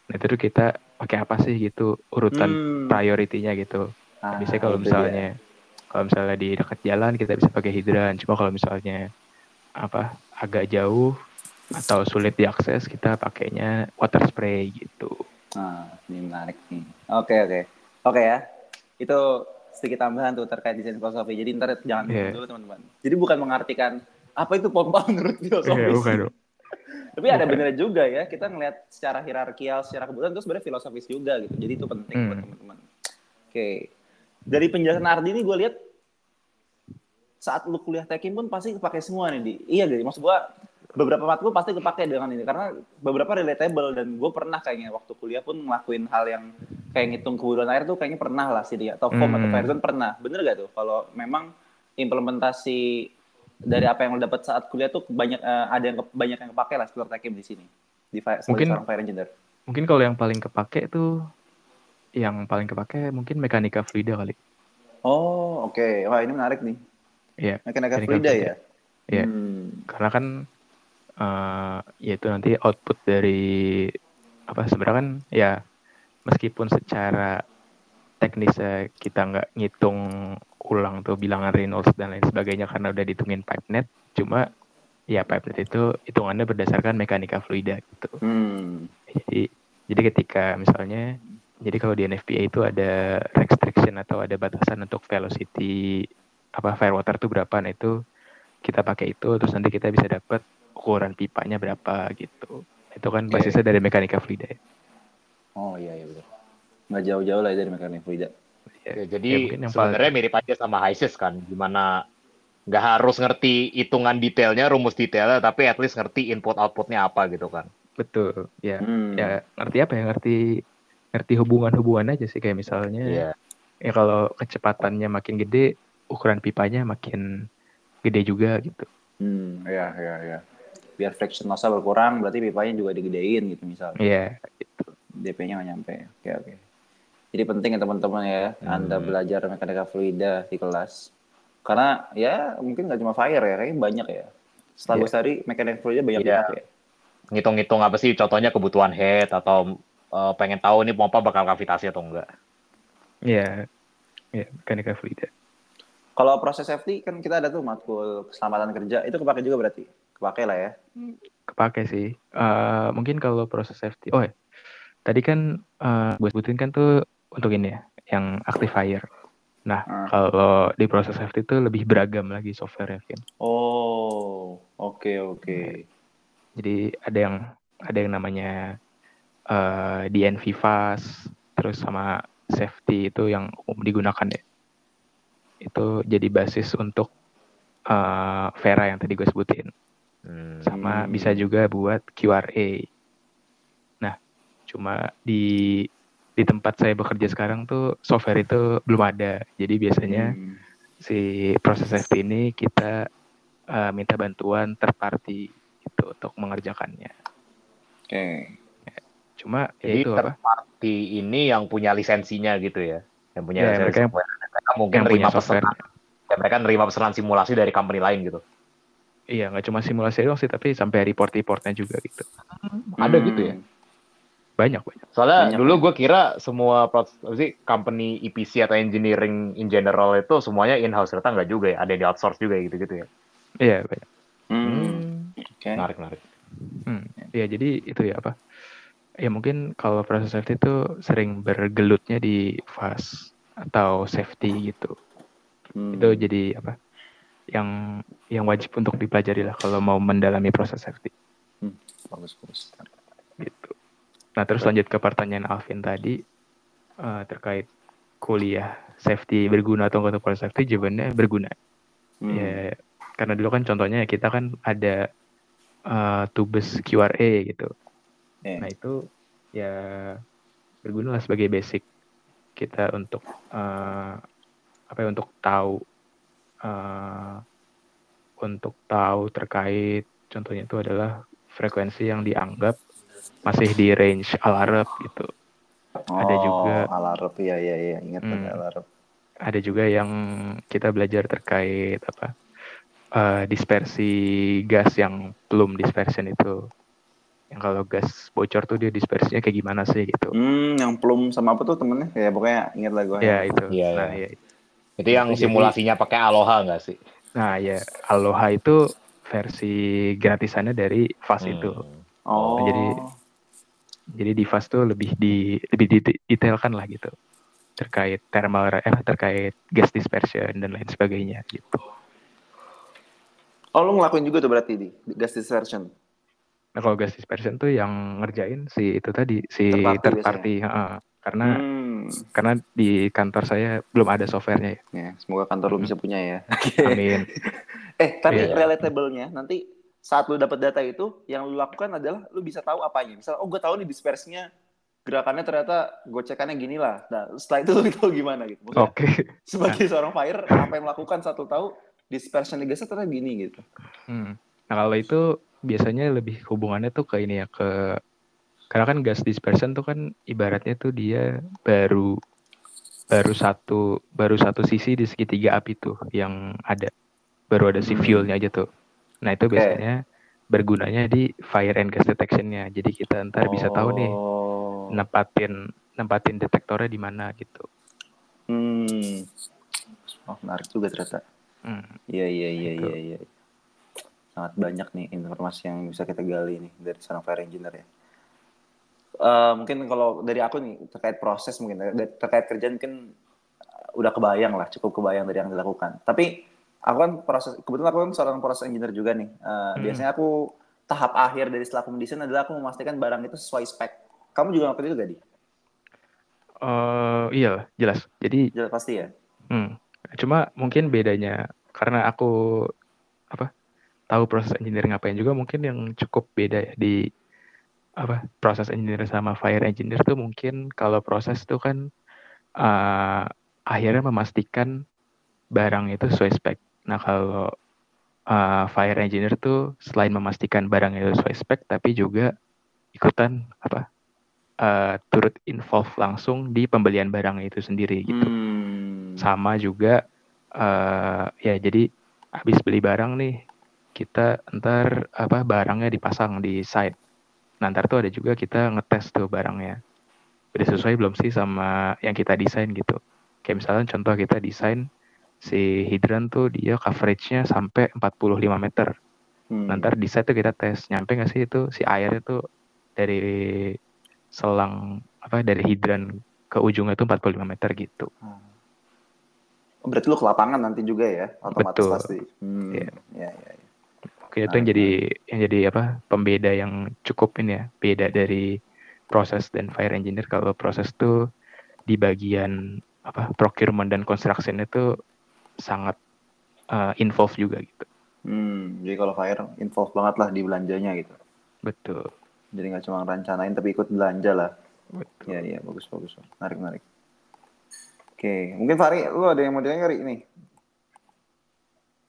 Nah itu tuh kita pakai apa sih gitu urutan Hmm. priority-nya gitu. Ah, Biasanya kalau misalnya kalau misalnya di dekat jalan kita bisa pakai hidran. Cuma kalau misalnya apa agak jauh atau sulit diakses kita pakainya water spray gitu. Nah, ini menarik nih. Oke, oke. Oke ya. Itu sedikit tambahan tuh terkait desain filosofi. Jadi ntar jangan Iya. dulu teman-teman. Jadi bukan mengartikan apa itu pompa menurut filosofi. Iya, bukan. Tapi ada benernya juga ya, kita ngelihat secara hierarkial, secara kebutuhan itu sebenarnya filosofis juga gitu. Jadi itu penting buat Hmm. teman-teman. Oke. Dari penjelasan Ardi ini gue lihat saat lu kuliah tekim pun pasti kepake semua nih di. Iya gitu. Maksud gua beberapa matkul pasti kepake dengan ini karena beberapa relatable dan gue pernah kayaknya waktu kuliah pun ngelakuin hal yang kayak ngitung kebutuhan air tuh kayaknya pernah lah sih dia atau form atau Hmm. Fairzone pernah. Bener gak tuh? Kalau memang implementasi dari apa yang lo dapat saat kuliah tuh banyak eh, ada yang ke- banyak yang kepake lah sekitar tekim di sini di fi- sebagai Mungkin- seorang fire engineer. Mungkin kalau yang paling kepake tuh yang paling kepake mungkin mekanika fluida kali. Oh, oke. Wah, ini menarik nih. Iya, Mekanika Mekanika fluida fluida. ya? Iya. Hmm. karena kan eh yaitu nanti output dari apa sebenarnya kan ya meskipun secara teknisnya kita nggak ngitung ulang tuh bilangan Reynolds dan lain sebagainya karena udah dihitungin pipenet cuma ya pipenet itu hitungannya berdasarkan mekanika fluida gitu Hmm. jadi jadi ketika misalnya jadi kalau di NFPA itu ada restriction atau ada batasan untuk velocity apa firewater itu berapa nah itu kita pakai itu terus nanti kita bisa dapat ukuran pipanya berapa gitu itu kan Oke. basisnya dari mekanika fluida ya. Oh iya iya betul. Nggak jauh-jauh lah ya dari mekanika fluida. Ya, Ya, ya jadi mungkin yang paling sebenarnya mirip aja sama HISIS kan, gimana nggak harus ngerti hitungan detailnya, rumus detailnya, tapi at least ngerti input outputnya apa gitu kan. betul ya Hmm. ya ngerti apa ya ngerti ngerti hubungan-hubungan aja sih kayak misalnya Iya. ya kalau kecepatannya makin gede ukuran pipanya makin gede juga gitu Hmm, iya iya iya. Biar friction loss-nya berkurang, berarti pipanya juga digedein gitu misalnya. Iya, gitu. DP-nya nggak nyampe. Oke oke. Jadi penting ya teman-teman ya, Anda Hmm. belajar mekanika fluida di kelas. Karena ya mungkin nggak cuma fire ya, kayaknya banyak ya. Setelah Iya. gue cari mekanika fluida banyak Iya. banget ya. Ngitung-ngitung apa sih, contohnya kebutuhan head atau eh, pengen tahu nih pompa bakal kavitasi atau enggak. Iya, iya mekanika fluida. Kalau proses safety kan kita ada tuh matkul keselamatan kerja, itu kepake juga berarti? Kepake lah ya. Kepake sih. Eh, mungkin kalau proses safety, oh ya, tadi kan eh gue sebutin kan tuh untuk ini ya, yang actifier. Nah, Hmm. kalau di proses safety itu lebih beragam lagi software kan. Oh, oke oke. Jadi ada yang ada yang namanya eh DNV Fast, terus sama safety itu yang umum digunakan ya. Itu jadi basis untuk eh Vera yang tadi gue sebutin. Hmm. sama bisa juga buat QRA. Nah, cuma di di tempat saya bekerja sekarang tuh software itu belum ada. Jadi biasanya Hmm. si proses safety ini kita eh, minta bantuan third party gitu untuk mengerjakannya. Oke. Cuma ya itu third apa? party ini yang punya lisensinya gitu ya. Yang punya Ya, lisensi mereka yang-. Mereka mungkin Yang punya nerima software. pesanan. Ya, mereka nerima pesanan simulasi dari company lain gitu. Iya, nggak cuma simulasi doang sih, tapi sampai report-reportnya juga gitu. Ada gitu ya? Hmm. Banyak banyak. Soalnya Banyak dulu gue kira semua sih company EPC atau engineering in general itu semuanya in-house. Ternyata nggak juga ya. Ada yang di outsource juga gitu-gitu ya. Iya banyak. Hmm. Oke. Menarik, menarik. Hmm. Ya jadi itu ya apa? Ya mungkin kalau proses safety itu sering bergelutnya di fast atau safety gitu. Hmm. Itu jadi apa? Yang yang wajib untuk dipelajari lah kalau mau mendalami proses safety bagus bagus. Nah terus lanjut ke pertanyaan Alvin tadi eh, terkait kuliah safety berguna atau enggak untuk proses safety jawabannya berguna. Hmm. Ya karena dulu kan contohnya kita kan ada eh, tubes QRA gitu. Iya. Nah itu ya berguna lah sebagai basic kita untuk eh, apa ya untuk tahu eh, untuk tahu terkait contohnya itu adalah frekuensi yang dianggap masih di range alarm gitu. ada Oh, juga- alarm ya ya ya ingat Hmm. ada alarm. Ada juga yang kita belajar terkait apa eh, dispersi gas yang belum dispersion itu. Yang kalau gas bocor tuh dia dispersinya kayak gimana sih gitu. Hmm, yang plum sama apa tuh temennya? Ya pokoknya ingat lah gue. Ya itu. Iya, nah, iya. ya. Itu yang Jadi- simulasinya pakai Aloha nggak sih? Nah ya, Aloha itu versi gratisannya dari Fast Hmm. itu. Oh. Jadi- Jadi di Fast tuh lebih di lebih detailkan lah gitu terkait thermal eh terkait gas dispersion dan lain sebagainya gitu. Oh, lu ngelakuin juga tuh berarti di gas dispersion. Nah kalau gas dispersion tuh yang ngerjain si itu tadi si Third party third party, heeh. karena Hmm. karena di kantor saya belum ada softwarenya ya. Ya, semoga kantor lu bisa punya ya. Amin. Eh, tapi Iya. relatable-nya nanti saat lu dapat data itu, yang lu lakukan adalah lu bisa tahu apanya. Misal, oh gue tahu nih dispersinya gerakannya ternyata gocekannya gini lah. Nah, setelah itu lu tahu gimana gitu. Oke. sebagai seorang fire, apa yang melakukan saat lu tahu dispersion gasnya ternyata gini gitu. Hmm. Nah kalau itu biasanya lebih hubungannya tuh ke ini ya ke karena kan gas dispersion tuh kan ibaratnya tuh dia baru baru satu baru satu sisi di segitiga api tuh yang ada baru ada si Hmm. fuelnya aja tuh. Nah itu Oke. biasanya bergunanya di fire and gas detectionnya. Jadi kita ntar bisa tahu nih Oh. nempatin nempatin detektornya di mana gitu. Hmm. Oh, menarik juga ternyata. Hmm. Iya, iya, iya, Gitu. iya, iya. Sangat banyak nih informasi yang bisa kita gali nih dari seorang fire engineer ya. Eh, mungkin kalau dari aku nih terkait proses mungkin ter- terkait kerjaan mungkin eh, udah kebayang lah cukup kebayang dari yang dilakukan. Tapi aku kan proses kebetulan aku kan seorang proses engineer juga nih. Eh, Hmm. Biasanya aku tahap akhir dari setelah aku mendesain adalah aku memastikan barang itu sesuai spek. Kamu juga ngelakuin itu gak di? Eh, iya jelas. Jadi Jelas pasti ya. Hmm. Cuma mungkin bedanya karena aku apa tahu proses engineering ngapain juga mungkin yang cukup beda ya di apa proses engineer sama fire engineer tuh mungkin kalau proses tuh kan eh, akhirnya memastikan barang itu sesuai spek. Nah kalau eh, fire engineer tuh selain memastikan barang itu sesuai spek tapi juga ikutan apa eh, turut involve langsung di pembelian barang itu sendiri gitu. Hmm. sama juga eh ya jadi habis beli barang nih kita ntar apa barangnya dipasang di site. Nah ntar tuh ada juga kita ngetes tuh barangnya. Udah sesuai belum sih sama yang kita desain gitu. Kayak misalnya contoh kita desain si hidran tuh dia coveragenya sampai 45 meter Hmm. Nah, ntar di site tuh kita tes nyampe nggak sih itu si airnya tuh dari selang apa dari hidran ke ujungnya tuh 45 meter gitu Oh, Berarti lu ke lapangan nanti juga ya, otomatis Betul. pasti. Hmm. Iya. Ya, ya, ya. Oke, itu yang jadi yang jadi apa pembeda yang cukup ini ya beda dari proses dan fire engineer kalau proses tuh di bagian apa procurement dan construction itu sangat uh, involved juga gitu Hmm, jadi kalau fire involve banget lah di belanjanya gitu. betul Jadi nggak cuma rencanain tapi ikut belanja lah. betul Iya, iya, bagus, bagus. Menarik, menarik. Oke, mungkin Fari, lu ada yang mau ditanya Ri, nih?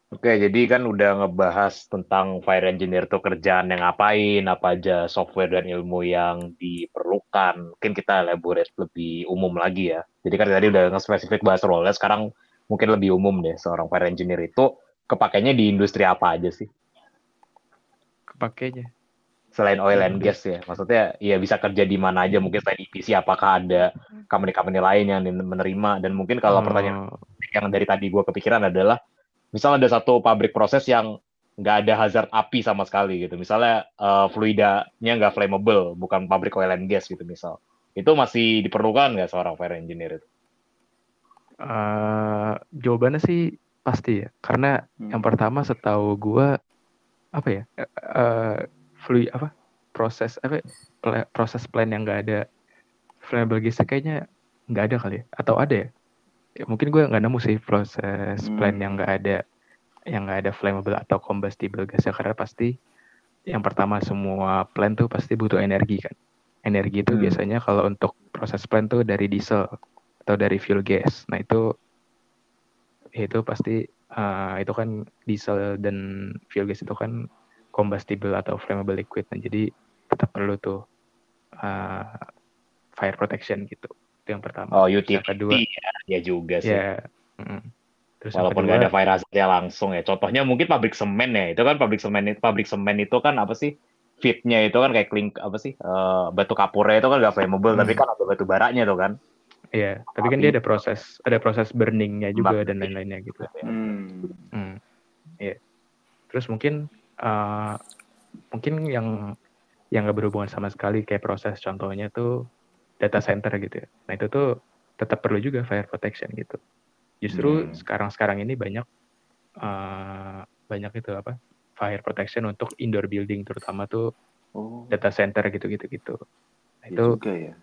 Oke, jadi kan udah ngebahas tentang fire engineer tuh kerjaan yang ngapain, apa aja software dan ilmu yang diperlukan. Mungkin kita elaborate lebih umum lagi ya. Jadi kan tadi udah nge-spesifik bahas role sekarang mungkin lebih umum deh seorang fire engineer itu kepakainya di industri apa aja sih? kepakainya. Selain oil and gas ya. Maksudnya ya bisa kerja di mana aja, mungkin selain EPC apakah ada company-company lain yang menerima? Dan mungkin kalau pertanyaan Oh, yang dari tadi gue kepikiran adalah misal ada satu pabrik proses yang nggak ada hazard api sama sekali gitu. Misalnya eh, fluidanya nggak flammable bukan pabrik oil and gas gitu misal. Itu masih diperlukan nggak seorang fire engineer itu uh, jawabannya sih pasti ya karena Hmm. yang pertama setahu gua apa ya eh fluid apa proses apa pla- proses plan yang nggak ada flammable gasnya kayaknya nggak ada kali ya atau ada ya, Ya, mungkin gue nggak nemu sih proses plan Hmm. yang nggak ada yang nggak ada flammable atau combustible gasnya karena pasti yang pertama semua plan tuh pasti butuh energi kan energi itu Hmm. biasanya kalau untuk proses plan tuh dari diesel atau dari fuel gas. Nah itu itu pasti eh, itu kan diesel dan fuel gas itu kan combustible atau flammable liquid. Nah jadi tetap perlu tuh eh, fire protection gitu. Itu yang pertama. Oh yang utility kedua ya, ya juga sih. Ya mm. terus yang walaupun nggak ada fire hazardnya langsung ya. Contohnya mungkin pabrik semen ya. Itu kan pabrik semen pabrik semen itu kan apa sih? Fitnya itu kan kayak klink apa sih? Eh, batu kapurnya itu kan nggak flammable Hmm. tapi kan ada batu baranya tuh kan Iya, tapi kan dia ada proses, ada proses burningnya juga Bakti. dan lain-lainnya gitu. Hmm. Hmm. Iya. Terus mungkin uh, mungkin yang yang nggak berhubungan sama sekali kayak proses contohnya tuh data center gitu ya. Nah itu tuh tetap perlu juga fire protection gitu. Justru Hmm. sekarang-sekarang ini banyak uh, banyak itu apa fire protection untuk indoor building terutama tuh Oh, data center gitu-gitu gitu. Nah, iya itu juga ya.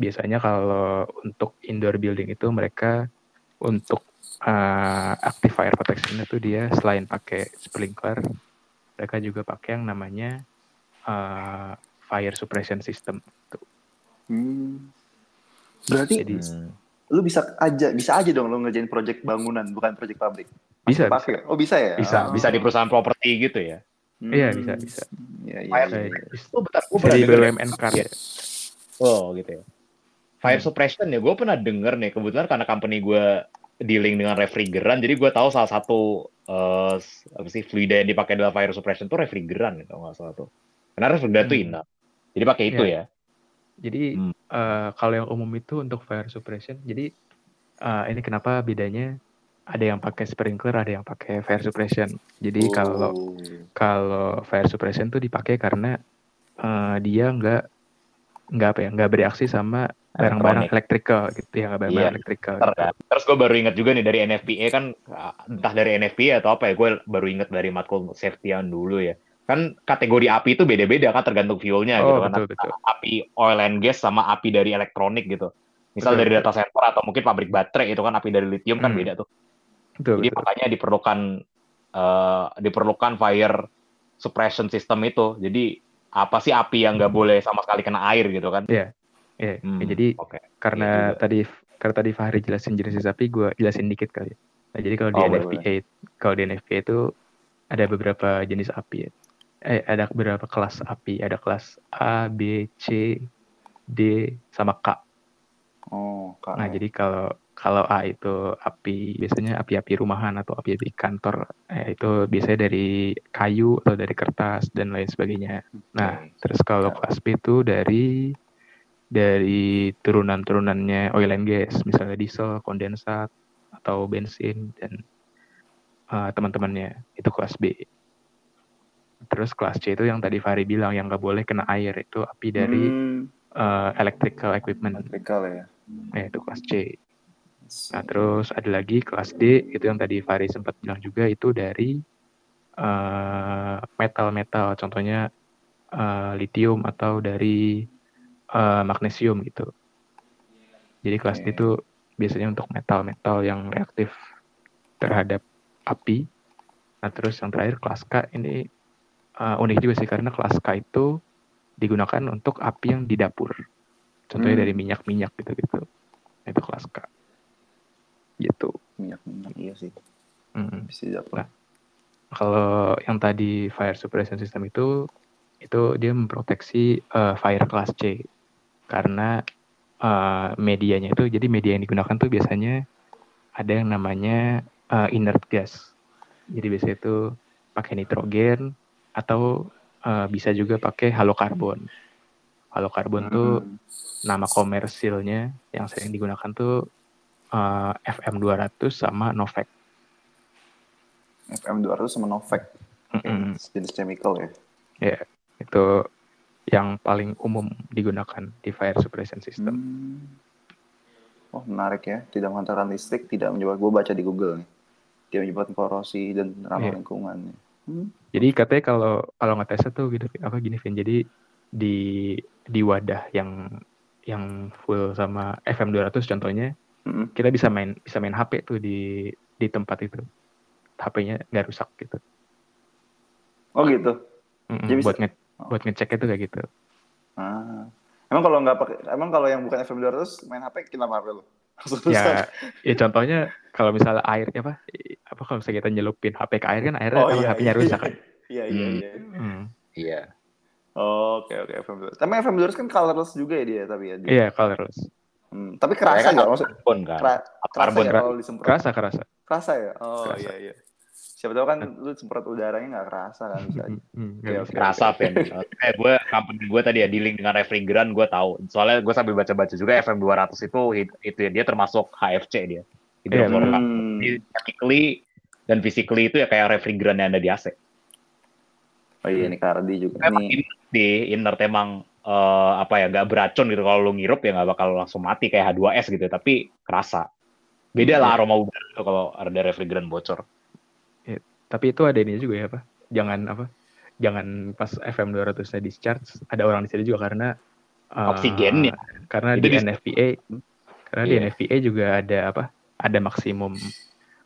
Biasanya kalau untuk indoor building itu mereka untuk uh, active fire protection itu dia selain pakai sprinkler mereka juga pakai yang namanya uh, fire suppression system tuh. Hmm. Berarti Jadi Hmm. lu bisa aja bisa aja dong lu ngerjain project bangunan bukan project pabrik. bisa bisa Pakai. Oh bisa ya? Bisa, Oh. Bisa di perusahaan properti gitu ya. Hmm. Iya, bisa, bisa. Iya, iya. Fire iya, suppression. iya. Oh, bentar, bisa ya. BUMN card Iya. ya. Oh, gitu ya. Fire Hmm. suppression ya, gue pernah denger nih. Kebetulan karena company gue dealing dengan refrigeran, jadi gue tahu salah satu eh, apa sih fluida yang dipakai dalam fire suppression itu refrigeran gitu nggak salah tuh. Karena refrigeran itu Hmm. indah. Jadi pakai itu Iya. ya. Jadi Hmm. eh, kalau yang umum itu untuk fire suppression. Jadi eh, ini kenapa bedanya ada yang pakai sprinkler, ada yang pakai fire suppression. Jadi Oh. kalau kalau fire suppression tuh dipakai karena eh, dia nggak nggak apa ya nggak bereaksi sama barang-barang Elektronik. electrical gitu ya nggak barang-barang Iya, electrical Ntar gitu. kan. Terus gue baru ingat juga nih dari NFPA kan, ah, entah dari NFPA atau apa ya, gue baru ingat dari matkul safety dulu ya. Kan kategori api itu beda-beda kan tergantung fuelnya gitu oh kan. betul betul Api oil and gas sama api dari elektronik gitu. Misal Betul, dari data center atau mungkin pabrik baterai itu kan api dari lithium kan Hmm. beda tuh. betul, Jadi betul. makanya diperlukan eh, diperlukan fire suppression system itu. Jadi apa sih api yang nggak boleh sama sekali kena air gitu kan? Iya, ya, Hmm, jadi oke. karena juga. tadi karena tadi Fahri jelasin jenis api gue jelasin dikit kali ya. Nah, jadi kalau di Oh, NFPA kalau di NFPA itu ada beberapa jenis api ya. Eh, ada beberapa kelas api, ada kelas A, B, C, D, sama K. Oh, Kak. Nah, jadi kalau kalau A itu api biasanya api-api rumahan atau api-api kantor, eh, itu biasanya dari kayu atau dari kertas dan lain sebagainya. Nah, terus kalau kelas B itu dari dari turunan-turunannya oil and gas, misalnya diesel, kondensat, atau bensin dan uh, teman-temannya itu kelas B. Terus kelas C itu yang tadi Fahri bilang yang nggak boleh kena air itu api dari Hmm, uh, electrical equipment, electrical ya. ya itu kelas C. Nah terus ada lagi kelas D itu yang tadi Fahri sempat bilang juga itu dari uh, metal-metal, contohnya uh, lithium atau dari uh, magnesium gitu. Jadi kelas D itu biasanya untuk metal-metal yang reaktif terhadap api. Nah terus yang terakhir kelas K ini uh, unik juga sih karena kelas K itu digunakan untuk api yang di dapur. Contohnya Hmm. dari minyak-minyak gitu-gitu. Nah, itu kelas K. Gitu. Minyak minyak iya sih. Mm. Bisa. Nah. Kalau yang tadi fire suppression system itu itu dia memproteksi uh, fire class C karena uh, medianya itu jadi media yang digunakan tuh biasanya ada yang namanya uh, inert gas. Jadi biasanya itu pakai nitrogen atau uh, bisa juga pakai halokarbon. Halokarbon tuh Hmm. nama komersilnya yang sering digunakan tuh uh, FM200 sama Novec. FM 200 sama Novec. Mm-mm. Jenis chemical ya. Ya, itu yang paling umum digunakan di fire suppression system. Hmm. Oh menarik ya. Tidak menghantarkan listrik, tidak menyebabkan. Gue baca di Google nih. Tidak menyebabkan korosi dan ramah Iya. lingkungan. Hmm. Jadi katanya kalau kalau ngetesnya tuh gitu apa gini Vin. Jadi di di wadah yang yang full sama FM200 contohnya Hmm. kita bisa main bisa main HP tuh di di tempat itu. HP-nya nggak rusak gitu. Oh gitu. Mm-mm, Jadi bisa- buat nge Oh. buat ngecek itu kayak gitu. Ah. Emang kalau nggak pakai, emang kalau yang bukan FM 200 main HP kenapa HP rusak. Ya, ya contohnya kalau misalnya air apa apa kalau misalnya kita nyelupin HP ke air kan airnya Oh, iya, HP-nya iya, rusak iya. kan. Iya iya Hmm. iya. Hmm. Iya. Oh, Oke oke FM 200. Tapi FM 200 kan colorless juga ya dia tapi ya. dia. Iya, colorless. Hmm. Tapi kerasa Kayak nggak kan maksud? karbon kan. Kera- kerasa Karbon kera- kalau disemprot? Kerasa kerasa. Kerasa ya? Oh Kerasa. iya iya. Siapa tahu kan lu semprot udaranya nggak kerasa kan bisa. Hmm, hmm, Oke, bisa. oke. Kerasa, Fen. Eh, gue company gue tadi ya dealing dengan refrigeran, gue tahu. Soalnya gue sambil baca-baca juga FM 200 itu itu ya, dia termasuk HFC dia. Iya, Hidrofluorokarbon. Hmm. Jadi, chemically dan physically itu ya kayak refrigeran yang ada di AC. Oh iya, ini Kardi juga. Emang Nih, di inert emang eh, apa ya nggak beracun gitu kalau lu ngirup ya nggak bakal langsung mati kayak H2S gitu tapi kerasa beda lah aroma udara tuh kalau ada refrigeran bocor Tapi itu ada ini juga ya, Pak. Jangan apa? Jangan pas FM 200-nya discharge, ada orang di situ juga karena eh, Oksigennya. Karena Itu di di- NFPA karena di Iya. NFPA juga ada apa? Ada maksimum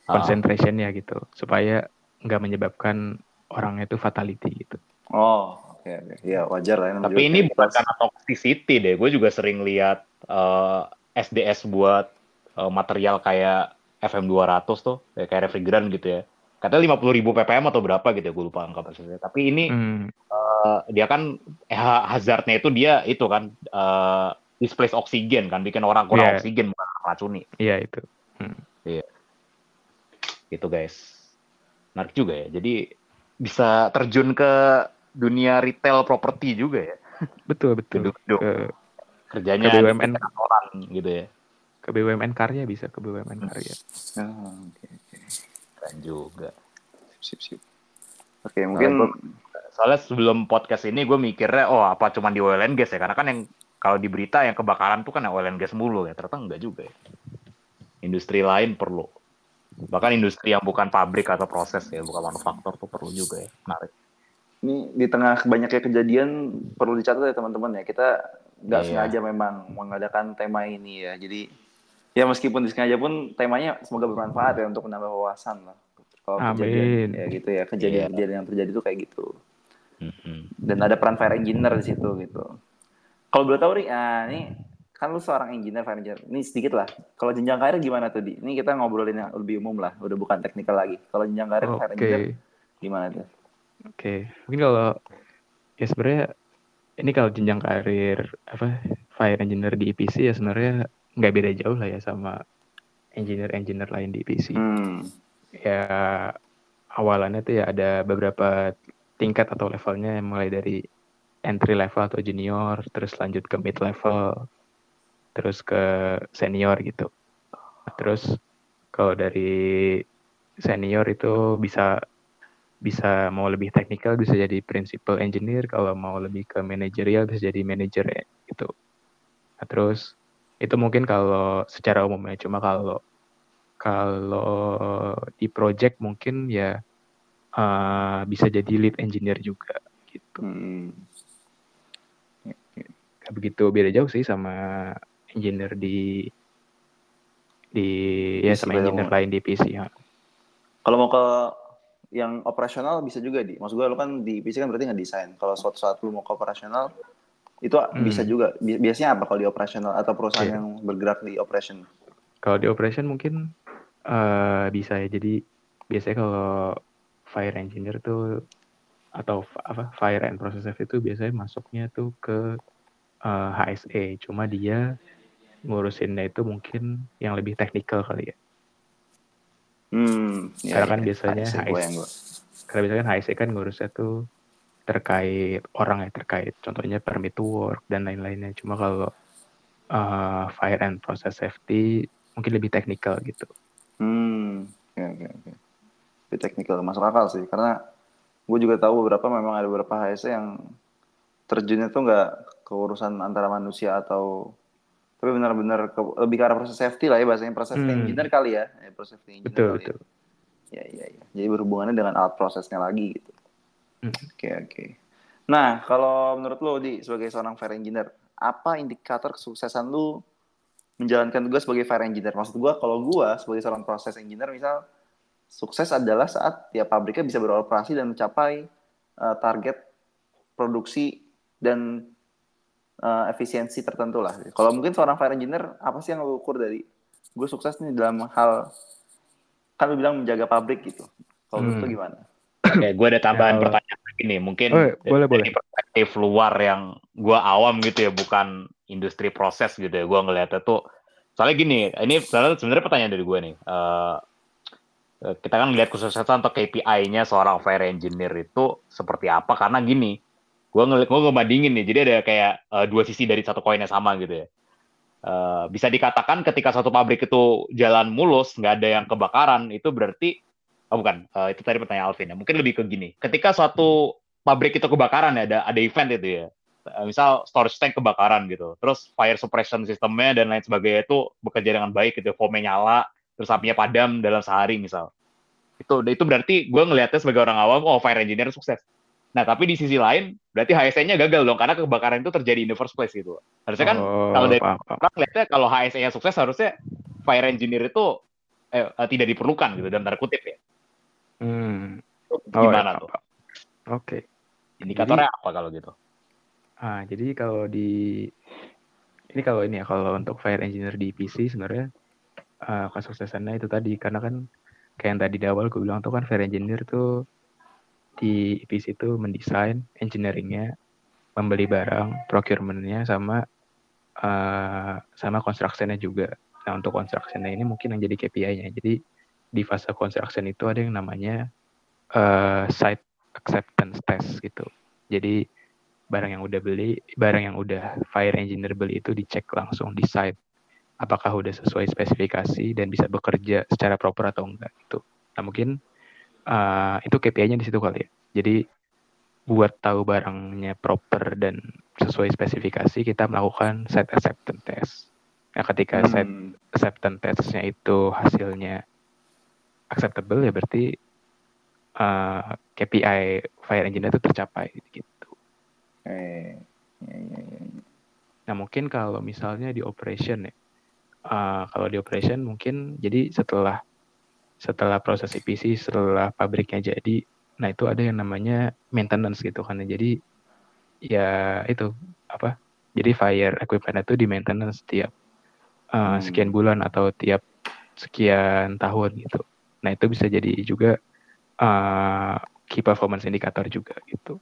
Ah. concentration-nya gitu supaya nggak menyebabkan orang itu fatality gitu. oh, oke oke. Iya, wajar lah. tapi juga ini bukan karena toxicity deh. Gue juga sering lihat eh, SDS buat eh, material kayak FM 200 tuh kayak kayak refrigeran gitu ya. Katanya 50.000 ribu ppm atau berapa gitu ya gue lupa angka persisnya. Tapi ini Hmm, eh, dia kan eh, hazardnya itu dia itu kan eh, displace oksigen kan bikin orang kurang Iya. oksigen bukan racuni. Iya itu. gitu guys. Menarik juga ya. Jadi bisa terjun ke dunia retail properti juga ya Betul betul. Duduk-duduk. Ke kerjanya Ke BUMN. kantoran gitu ya ke BUMN karya bisa ke BUMN karya. Ah, oke oke. keren juga Sip sip. Oke, mungkin gua- soalnya sebelum podcast ini gue mikirnya oh apa cuma di oil and gas ya karena kan yang kalau di berita yang kebakaran tuh kan yang oil and gas mulu ya ternyata enggak juga ya industri lain perlu bahkan industri yang bukan pabrik atau proses ya bukan manufaktur tuh perlu juga ya menarik ini di tengah banyaknya kejadian perlu dicatat ya teman-teman ya. Kita nggak Iya. sengaja memang mengadakan tema ini ya. Jadi ya meskipun disengaja pun temanya semoga bermanfaat ya untuk menambah wawasan lah. Kalau kejadian Amin. ya gitu ya kejadian-kejadian yang terjadi itu kayak gitu. Dan ada peran fire engineer di situ gitu. Kalau boleh tahu nih ah, ini kan lu seorang engineer fire engineer. Ini sedikit lah. Kalau jenjang karir gimana tuh di? Ini kita ngobrolin yang lebih umum lah udah bukan teknikal lagi. Kalau jenjang karir Oke. fire engineer gimana tuh Oke, mungkin kalau ya sebenarnya ini kalau jenjang karir apa fire engineer di EPC ya sebenarnya nggak beda jauh lah ya sama engineer-engineer lain di EPC. hmm. Ya awalannya tuh ya ada beberapa tingkat atau levelnya yang mulai dari entry level atau junior, terus lanjut ke mid level, terus ke senior gitu. Terus kalau dari senior itu bisa bisa mau lebih teknikal bisa jadi principal engineer, kalau mau lebih ke manajerial bisa jadi manager ya, gitu. Nah, terus itu mungkin kalau secara umumnya cuma kalau kalau di project mungkin ya eh, bisa jadi lead engineer juga gitu. Hmm. Begitu beda jauh sih sama engineer di di ya PC sama pada engineer lain di PC ya. Kalau mau ke yang operasional bisa juga di. Maksud gue lu kan di PC kan berarti nggak desain. Kalau suatu saat lu mau ke operasional itu bisa juga. Bi- Biasanya apa kalau di operasional atau perusahaan Iya. yang bergerak di operation? Kalau di operation mungkin eh, bisa ya. Jadi biasanya kalau fire engineer tuh atau apa fire and process safety itu biasanya masuknya tuh ke eh, HSE. Cuma dia ngurusinnya itu mungkin yang lebih teknikal kali ya. Hmm. Karena kan biasanya HSE. Karena biasanya kan HSE kan ngurusnya tuh terkait orang ya terkait contohnya permit to work dan lain-lainnya. Cuma kalau eh, fire and process safety mungkin lebih teknikal gitu. Hmm. Oke oke oke. Lebih teknikal masuk akal sih karena gue juga tahu beberapa memang ada beberapa HSE yang terjunnya tuh nggak ke urusan antara manusia atau tapi benar-benar ke- lebih ke arah proses safety lah ya bahasanya proses Hmm. engineer kali ya, ya proses engineer Betul kali ya. betul. Ya, ya, ya. Jadi berhubungannya dengan alat prosesnya lagi gitu. Hmm. Oke, oke. Nah, kalau menurut lo, Di, sebagai seorang fire engineer, apa indikator kesuksesan lu menjalankan tugas sebagai fire engineer? Maksud gua, kalau gua sebagai seorang proses engineer, misal, sukses adalah saat tiap pabriknya bisa beroperasi dan mencapai uh, target produksi dan uh, efisiensi tertentu lah. Kalau mungkin seorang fire engineer, apa sih yang lu ukur dari gue sukses nih dalam hal kan lu bilang menjaga pabrik gitu. Kalau menurut Hmm. lu gimana? Oke, gue ada tambahan Kalau- pertanyaan lagi nih. Mungkin Oh, boleh, dari boleh. perspektif luar yang gue awam gitu ya, bukan industri proses gitu ya. Gue ngeliatnya tuh, soalnya gini, ini sebenarnya sebenarnya pertanyaan dari gue nih. Eh, eh, kita kan lihat kesuksesan atau KPI-nya seorang fire engineer itu seperti apa? Karena gini, gue ngeliat, gue ngebandingin nih. Jadi ada kayak eh, dua sisi dari satu koin yang sama gitu ya. Eh, bisa dikatakan ketika satu pabrik itu jalan mulus, nggak ada yang kebakaran, itu berarti Oh bukan, Eh, itu tadi pertanyaan Alvin ya. Mungkin lebih ke gini. Ketika suatu pabrik itu kebakaran ya, ada ada event itu ya. Misal storage tank kebakaran gitu. Terus fire suppression sistemnya dan lain sebagainya itu bekerja dengan baik gitu. Foamnya nyala, terus apinya padam dalam sehari misal. Itu itu berarti gue ngelihatnya sebagai orang awam, oh fire engineer sukses. Nah tapi di sisi lain berarti HSE-nya gagal dong karena kebakaran itu terjadi in the first place gitu. Harusnya kan Oh, kalau dari paham, paham. orang lihatnya kalau HSE-nya sukses harusnya fire engineer itu eh, eh, tidak diperlukan gitu dalam tanda kutip ya. Hmm. Itu Oh, Gimana ya, tuh? Oke. Indikatornya apa kalau gitu? Ah, jadi kalau di ini kalau ini ya kalau untuk fire engineer di PC sebenarnya eh, kesuksesannya itu tadi karena kan kayak yang tadi di awal gue bilang tuh kan fire engineer tuh di PC itu mendesain engineeringnya, membeli barang, procurement-nya sama eh, sama construction-nya juga. Nah untuk construction-nya ini mungkin yang jadi KPI-nya. Jadi di fase construction itu ada yang namanya eh, site acceptance test gitu. Jadi barang yang udah beli, barang yang udah fire engineer beli itu dicek langsung di site apakah udah sesuai spesifikasi dan bisa bekerja secara proper atau enggak gitu. Nah mungkin uh, itu KPI-nya di situ kali ya. Jadi buat tahu barangnya proper dan sesuai spesifikasi kita melakukan site acceptance test. Nah ketika site Hmm. acceptance testnya itu hasilnya acceptable ya berarti uh, KPI fire engineer itu tercapai gitu. Eh, ya, ya, ya. Nah mungkin kalau misalnya di operation ya, uh, kalau di operation mungkin jadi setelah setelah proses EPC, setelah pabriknya jadi, nah itu ada yang namanya maintenance gitu kan. Jadi ya itu apa? Jadi fire equipment itu di maintenance tiap uh, Hmm. sekian bulan atau tiap sekian tahun gitu. Nah itu bisa jadi juga uh, key performance indicator juga gitu.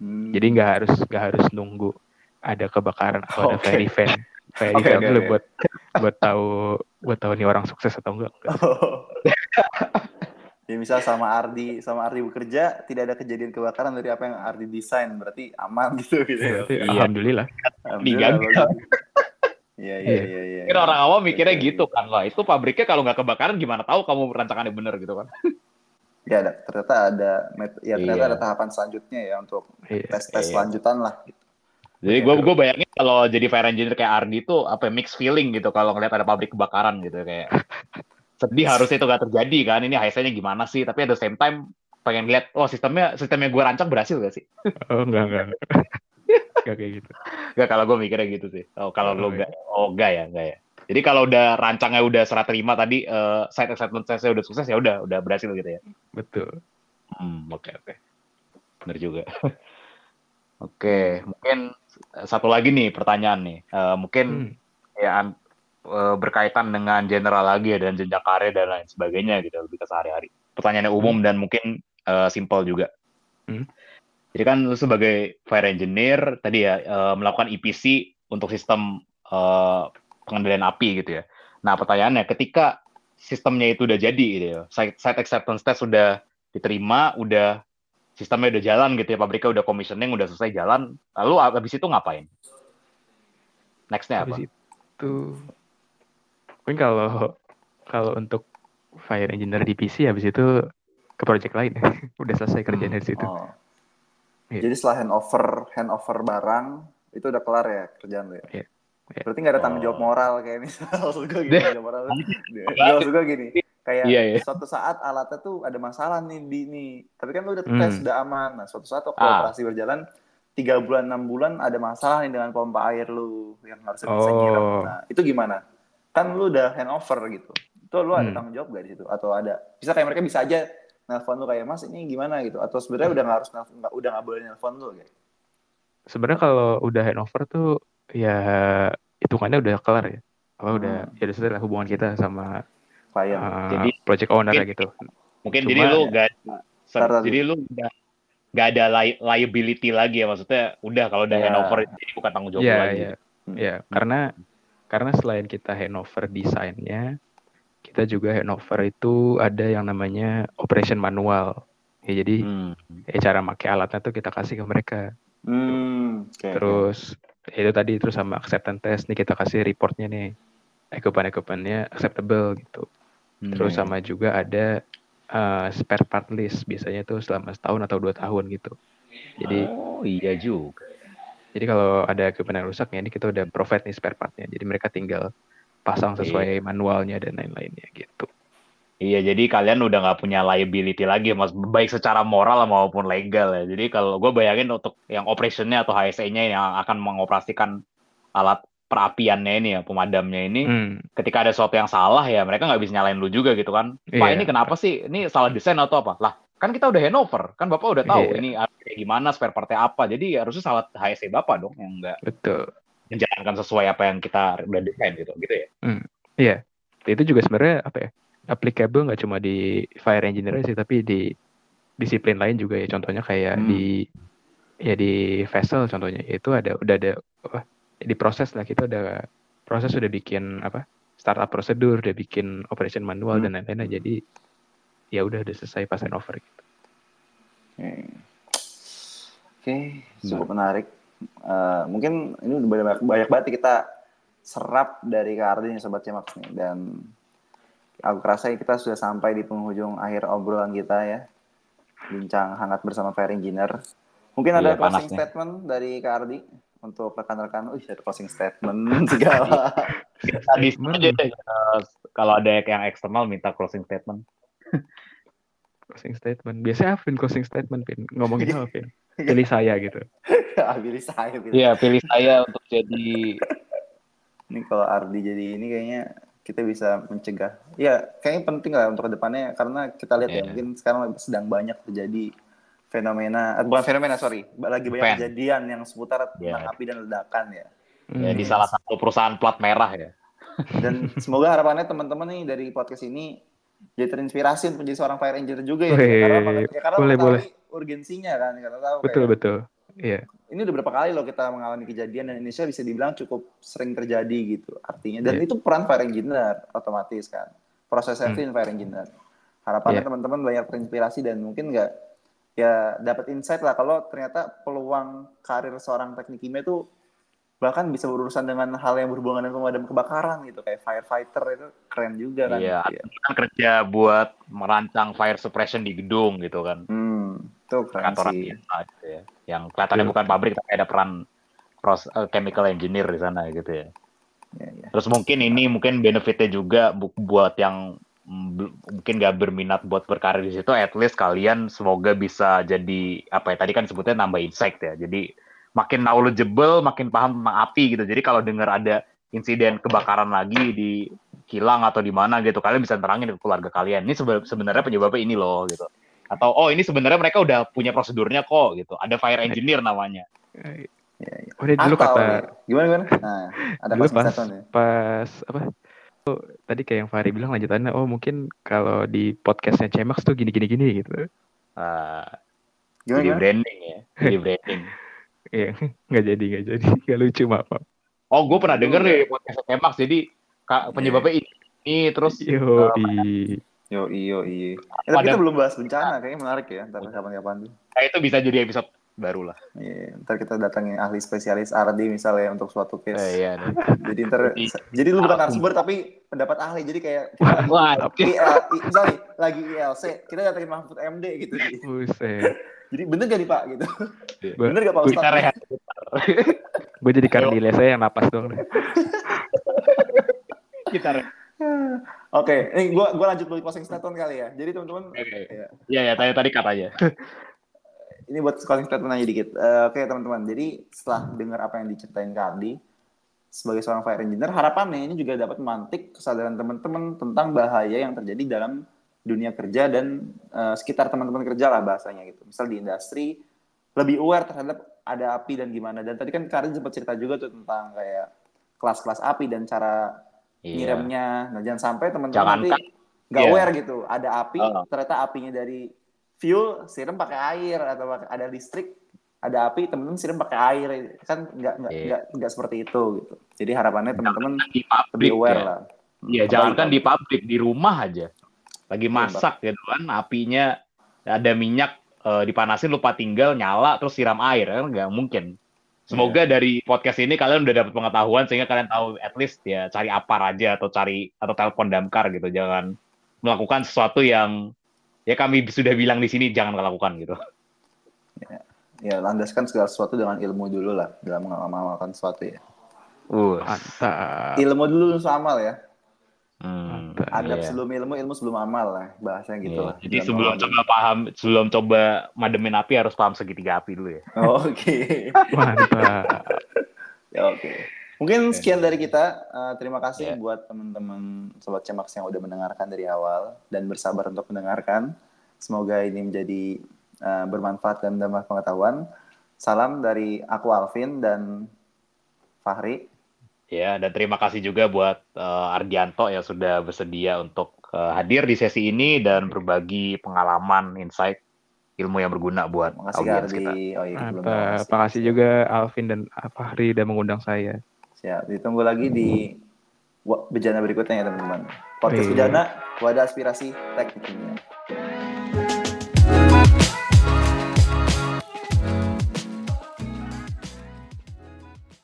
Hmm. Jadi nggak harus nggak harus nunggu ada kebakaran atau ada Oke. fire event, event oke, dulu oke. buat buat tahu buat tahu nih orang sukses atau enggak. enggak. Oh. ya misal sama Ardi sama Ardi bekerja tidak ada kejadian kebakaran dari apa yang Ardi desain berarti aman gitu gitu ya. Berarti Iya. Alhamdulillah. Alhamdulillah. Iya iya Iya. iya iya. Mungkin orang awam mikirnya Oke, gitu kan lah. Itu pabriknya kalau nggak kebakaran gimana tahu kamu rancangannya bener gitu kan? Ya ada ternyata ada ya ternyata Iya. ada tahapan selanjutnya ya untuk Iya. tes-tes Iya. lanjutan lah. Jadi gue gue bayangin kalau jadi fire engineer kayak Ardi itu apa ya, mixed feeling gitu kalau ngeliat ada pabrik kebakaran gitu kayak sedih harusnya itu gak terjadi kan ini HSE-nya gimana sih tapi at the same time pengen lihat oh sistemnya sistemnya gue rancang berhasil gak sih? Oh enggak enggak. enggak. Enggak kayak gitu. Gak kalau gue mikirnya gitu sih. Oh kalau Oh, lo iya. gak oh enggak ya enggak ya. Jadi kalau udah rancangnya udah serah terima tadi eh, site acceptance testnya udah sukses ya udah udah berhasil gitu ya. Betul. Hmm, oke oke. Bener juga. oke, mungkin satu lagi nih pertanyaan nih. Eh, mungkin Hmm. ya eh, berkaitan dengan general lagi ya dan jenjang karir dan lain sebagainya gitu lebih ke sehari-hari. Pertanyaannya umum dan mungkin eh, simple juga. Hmm. Jadi kan lu sebagai fire engineer tadi ya eh, melakukan EPC untuk sistem eh, pengendalian api gitu ya. Nah pertanyaannya ketika sistemnya itu udah jadi gitu ya, site, site acceptance test sudah diterima, udah sistemnya udah jalan gitu ya, pabriknya udah commissioning, udah selesai jalan, lalu habis itu ngapain? Nextnya apa? Habis itu mungkin kalau kalau untuk fire engineer di PC habis itu ke project lain udah selesai kerjaan dari situ. Oh. Iya. Jadi setelah handover handover barang itu udah kelar ya kerjaan lo ya. Iya. Iya. Berarti nggak ada tanggung jawab Oh. moral kayak misal maksud gue gini, tanggung jawab moral. Maksud gue gini, kayak Iya, iya. suatu saat alatnya tuh ada masalah nih di nih, tapi kan lu udah Hmm. tes udah aman. Nah, suatu saat waktu Ah. operasi berjalan tiga bulan enam bulan ada masalah nih dengan pompa air lu yang harusnya bisa nyiram. Oh. Nah, itu gimana? Kan lu udah handover gitu. Itu lu ada Hmm. tanggung jawab gak di situ? Atau ada? Bisa kayak mereka bisa aja nelpon lu kayak mas ini gimana gitu? Atau sebenarnya udah nggak harus nelfon, nggak udah nggak boleh nelpon lu kayak? Sebenarnya kalau udah handover tuh ya hitungannya udah kelar ya. Apa udah Hmm. ya lah hubungan kita sama Klien. uh, Jadi- project owner mungkin- gitu. Mungkin Cuma jadi lu ya- gak jadi lu udah gak ada li- liability lagi ya maksudnya udah kalau udah Iya. handover jadi bukan tanggung jawab lu lagi. iya. Hmm. Ya, karena karena selain kita handover desainnya, kita juga handover itu ada yang namanya operation manual. Ya jadi Hmm. ya cara pakai alatnya tuh kita kasih ke mereka. Hmm, oke, oke. Terus ya itu tadi terus sama acceptance test nih kita kasih reportnya nih. Equipment-equipmentnya acceptable gitu. Hmm. Terus sama juga ada uh, spare part list biasanya tuh selama setahun atau dua tahun gitu. Jadi oh iya juga. Jadi kalau ada equipment yang rusak ya ini kita udah provide nih spare partnya. Jadi mereka tinggal pasang sesuai manualnya dan lain-lainnya gitu. Iya, jadi kalian udah nggak punya liability lagi, mas, baik secara moral maupun legal ya. Jadi kalau gue bayangin untuk yang operationnya atau HSE-nya yang akan mengoperasikan alat perapiannya ini ya, pemadamnya ini, hmm. ketika ada sesuatu yang salah ya mereka nggak bisa nyalain lu juga gitu kan. Pak yeah. ini kenapa sih? Ini salah desain atau apa? Lah kan kita udah handover, kan bapak udah tahu yeah. ini kayak gimana, spare partnya apa. Jadi harusnya salah HSE bapak dong yang nggak betul menjalankan sesuai apa yang kita udah desain gitu, gitu ya. Hmm. Iya, itu juga sebenarnya apa ya? applicable nggak cuma di fire engineer sih tapi di disiplin lain juga ya contohnya kayak hmm. di ya di vessel contohnya itu ada udah ada apa di proses lah kita udah proses udah bikin apa startup prosedur udah bikin operation manual hmm. dan lain-lain jadi ya udah udah selesai pas over gitu. Oke, okay. cukup hmm. menarik. Uh, mungkin ini udah banyak, banyak banget kita serap dari Kardin sobat cemak nih dan aku rasa kita sudah sampai di penghujung akhir obrolan kita ya. Bincang hangat bersama Fire Engineer. Mungkin ada iya, closing statement dari Kak Ardi untuk rekan-rekan. Oh, ada closing statement segala. Tadi aja deh. Kalau ada yang eksternal minta closing statement. closing statement. Biasanya Vin closing statement, Vin. Ngomongin apa, Vin? Pilih saya gitu. pilih saya. Iya, pilih saya untuk jadi... Ini kalau Ardi jadi ini kayaknya kita bisa mencegah. Ya, kayaknya penting lah untuk ke depannya karena kita lihat yeah. ya iya. mungkin sekarang sedang banyak terjadi fenomena, eh, bukan fenomena sorry, lagi banyak Fan. kejadian yang seputar yeah. tentang api dan ledakan ya. Ya, di salah satu perusahaan plat merah ya. Dan semoga harapannya teman-teman nih dari podcast ini jadi terinspirasi untuk menjadi seorang fire engineer juga ya. Wee, karena ya, karena boleh, boleh. urgensinya kan, karena tahu betul kayak, betul. Iya. Ini udah berapa kali loh kita mengalami kejadian dan Indonesia bisa dibilang cukup sering terjadi gitu artinya. Dan yeah. itu peran fire engineer otomatis kan. Proses safety hmm. fire engineer. Harapannya yeah. teman-teman banyak terinspirasi dan mungkin nggak ya dapat insight lah kalau ternyata peluang karir seorang teknik kimia itu bahkan bisa berurusan dengan hal yang berhubungan dengan pemadam kebakaran gitu kayak firefighter itu keren juga kan iya ya. kan kerja buat merancang fire suppression di gedung gitu kan hmm, itu keren kantoran sih. gitu ya yang kelihatannya bukan pabrik tapi ada peran pros, uh, chemical engineer di sana gitu ya. Ya, ya. Terus mungkin ini mungkin benefitnya juga bu buat yang mungkin gak berminat buat berkarir di situ, at least kalian semoga bisa jadi apa ya tadi kan sebutnya nambah insight ya. Jadi makin knowledgeable, makin paham tentang api gitu. Jadi kalau dengar ada insiden kebakaran lagi di kilang atau di mana gitu, kalian bisa terangin ke keluarga kalian. Ini sebenarnya penyebabnya ini loh gitu atau oh ini sebenarnya mereka udah punya prosedurnya kok gitu ada fire engineer namanya ya, ya. udah dulu atau, kata gimana gimana nah, ada dulu pas ya. pas apa oh, tadi kayak yang Fahri bilang lanjutannya oh mungkin kalau di podcastnya Cemax tuh gini gini gini gitu uh, gimana, jadi branding ya jadi branding Iya, nggak jadi nggak jadi nggak lucu maaf. Oh, gue pernah denger nih podcast Cemax jadi kak penyebabnya ini, ini terus Yo, uh, di Yo iyo iyo. Ya, tapi kita belum bahas bencana, kayaknya menarik ya. Ntar kapan-kapan tuh. Nah, itu bisa jadi episode baru lah. Iya, ntar kita datangin ahli spesialis Ardi misalnya untuk suatu case. Eh, iya, jadi ntar, jadi lu bukan narasumber tapi pendapat ahli. Jadi kayak kita lagi, Wah, misalnya lagi ILC, kita datangin Mahfud MD gitu. Buset. Jadi bener gak nih Pak gitu? Iya. bener gak Pak Ustadz? Gue jadi kardile saya yang napas dong. Kita Oke, ini gue gua lanjut dulu closing statement kali ya. Jadi teman-teman, okay. ya. Iya ya, tadi tadi kata aja. Ini buat closing statement aja dikit. Uh, Oke okay, teman-teman, jadi setelah dengar apa yang diceritain Kardi sebagai seorang fire engineer, harapannya ini juga dapat memantik kesadaran teman-teman tentang bahaya yang terjadi dalam dunia kerja dan uh, sekitar teman-teman kerja lah bahasanya gitu. Misal di industri lebih aware terhadap ada api dan gimana. Dan tadi kan Karin sempat cerita juga tuh tentang kayak kelas-kelas api dan cara iya. ngirimnya. Nah, jangan sampai teman-teman nanti nggak yeah. aware gitu. Ada api, uh. ternyata apinya dari fuel, siram pakai air atau ada listrik, ada api, teman-teman siram pakai air. Kan nggak nggak yeah. nggak seperti itu gitu. Jadi harapannya teman-teman lebih aware ya. lah. Iya, jangankan di pabrik, di rumah aja. Lagi iya, masak gitu kan, apinya ada minyak uh, dipanasin lupa tinggal nyala terus siram air kan nggak mungkin Semoga yeah. dari podcast ini kalian udah dapat pengetahuan sehingga kalian tahu at least ya cari apa aja atau cari atau telepon damkar gitu. Jangan melakukan sesuatu yang ya kami sudah bilang di sini jangan lakukan gitu. Ya, landaskan segala sesuatu dengan ilmu dulu lah dalam mengamalkan sesuatu ya. Uh, Mantap. Ilmu dulu sama amal ya. hmm. Adab iya. sebelum ilmu, ilmu sebelum amal lah. Bahasanya gitu Iya, lah. Jadi sebelum coba paham, sebelum coba mademin api harus paham segitiga api dulu ya. Oh, Oke. Mantap. Ya oke. Mungkin sekian dari kita. Eh, terima kasih Ya. buat teman-teman sobat Cemaks yang udah mendengarkan dari awal dan bersabar untuk mendengarkan. Semoga ini menjadi eh, bermanfaat dan menambah pengetahuan. Salam dari aku Alvin dan Fahri. Ya, dan terima kasih juga buat eh, Ardianto yang sudah bersedia untuk eh, hadir di sesi ini dan berbagi pengalaman, insight, ilmu yang berguna buat Makasih audiens kita. Oh iya, belum Mantap. makasih. Makasih juga Alvin dan Fahri udah mengundang saya. Siap. Ditunggu lagi di bejana berikutnya ya teman-teman. Podcast Iya. bejana, wadah aspirasi teknik kimia.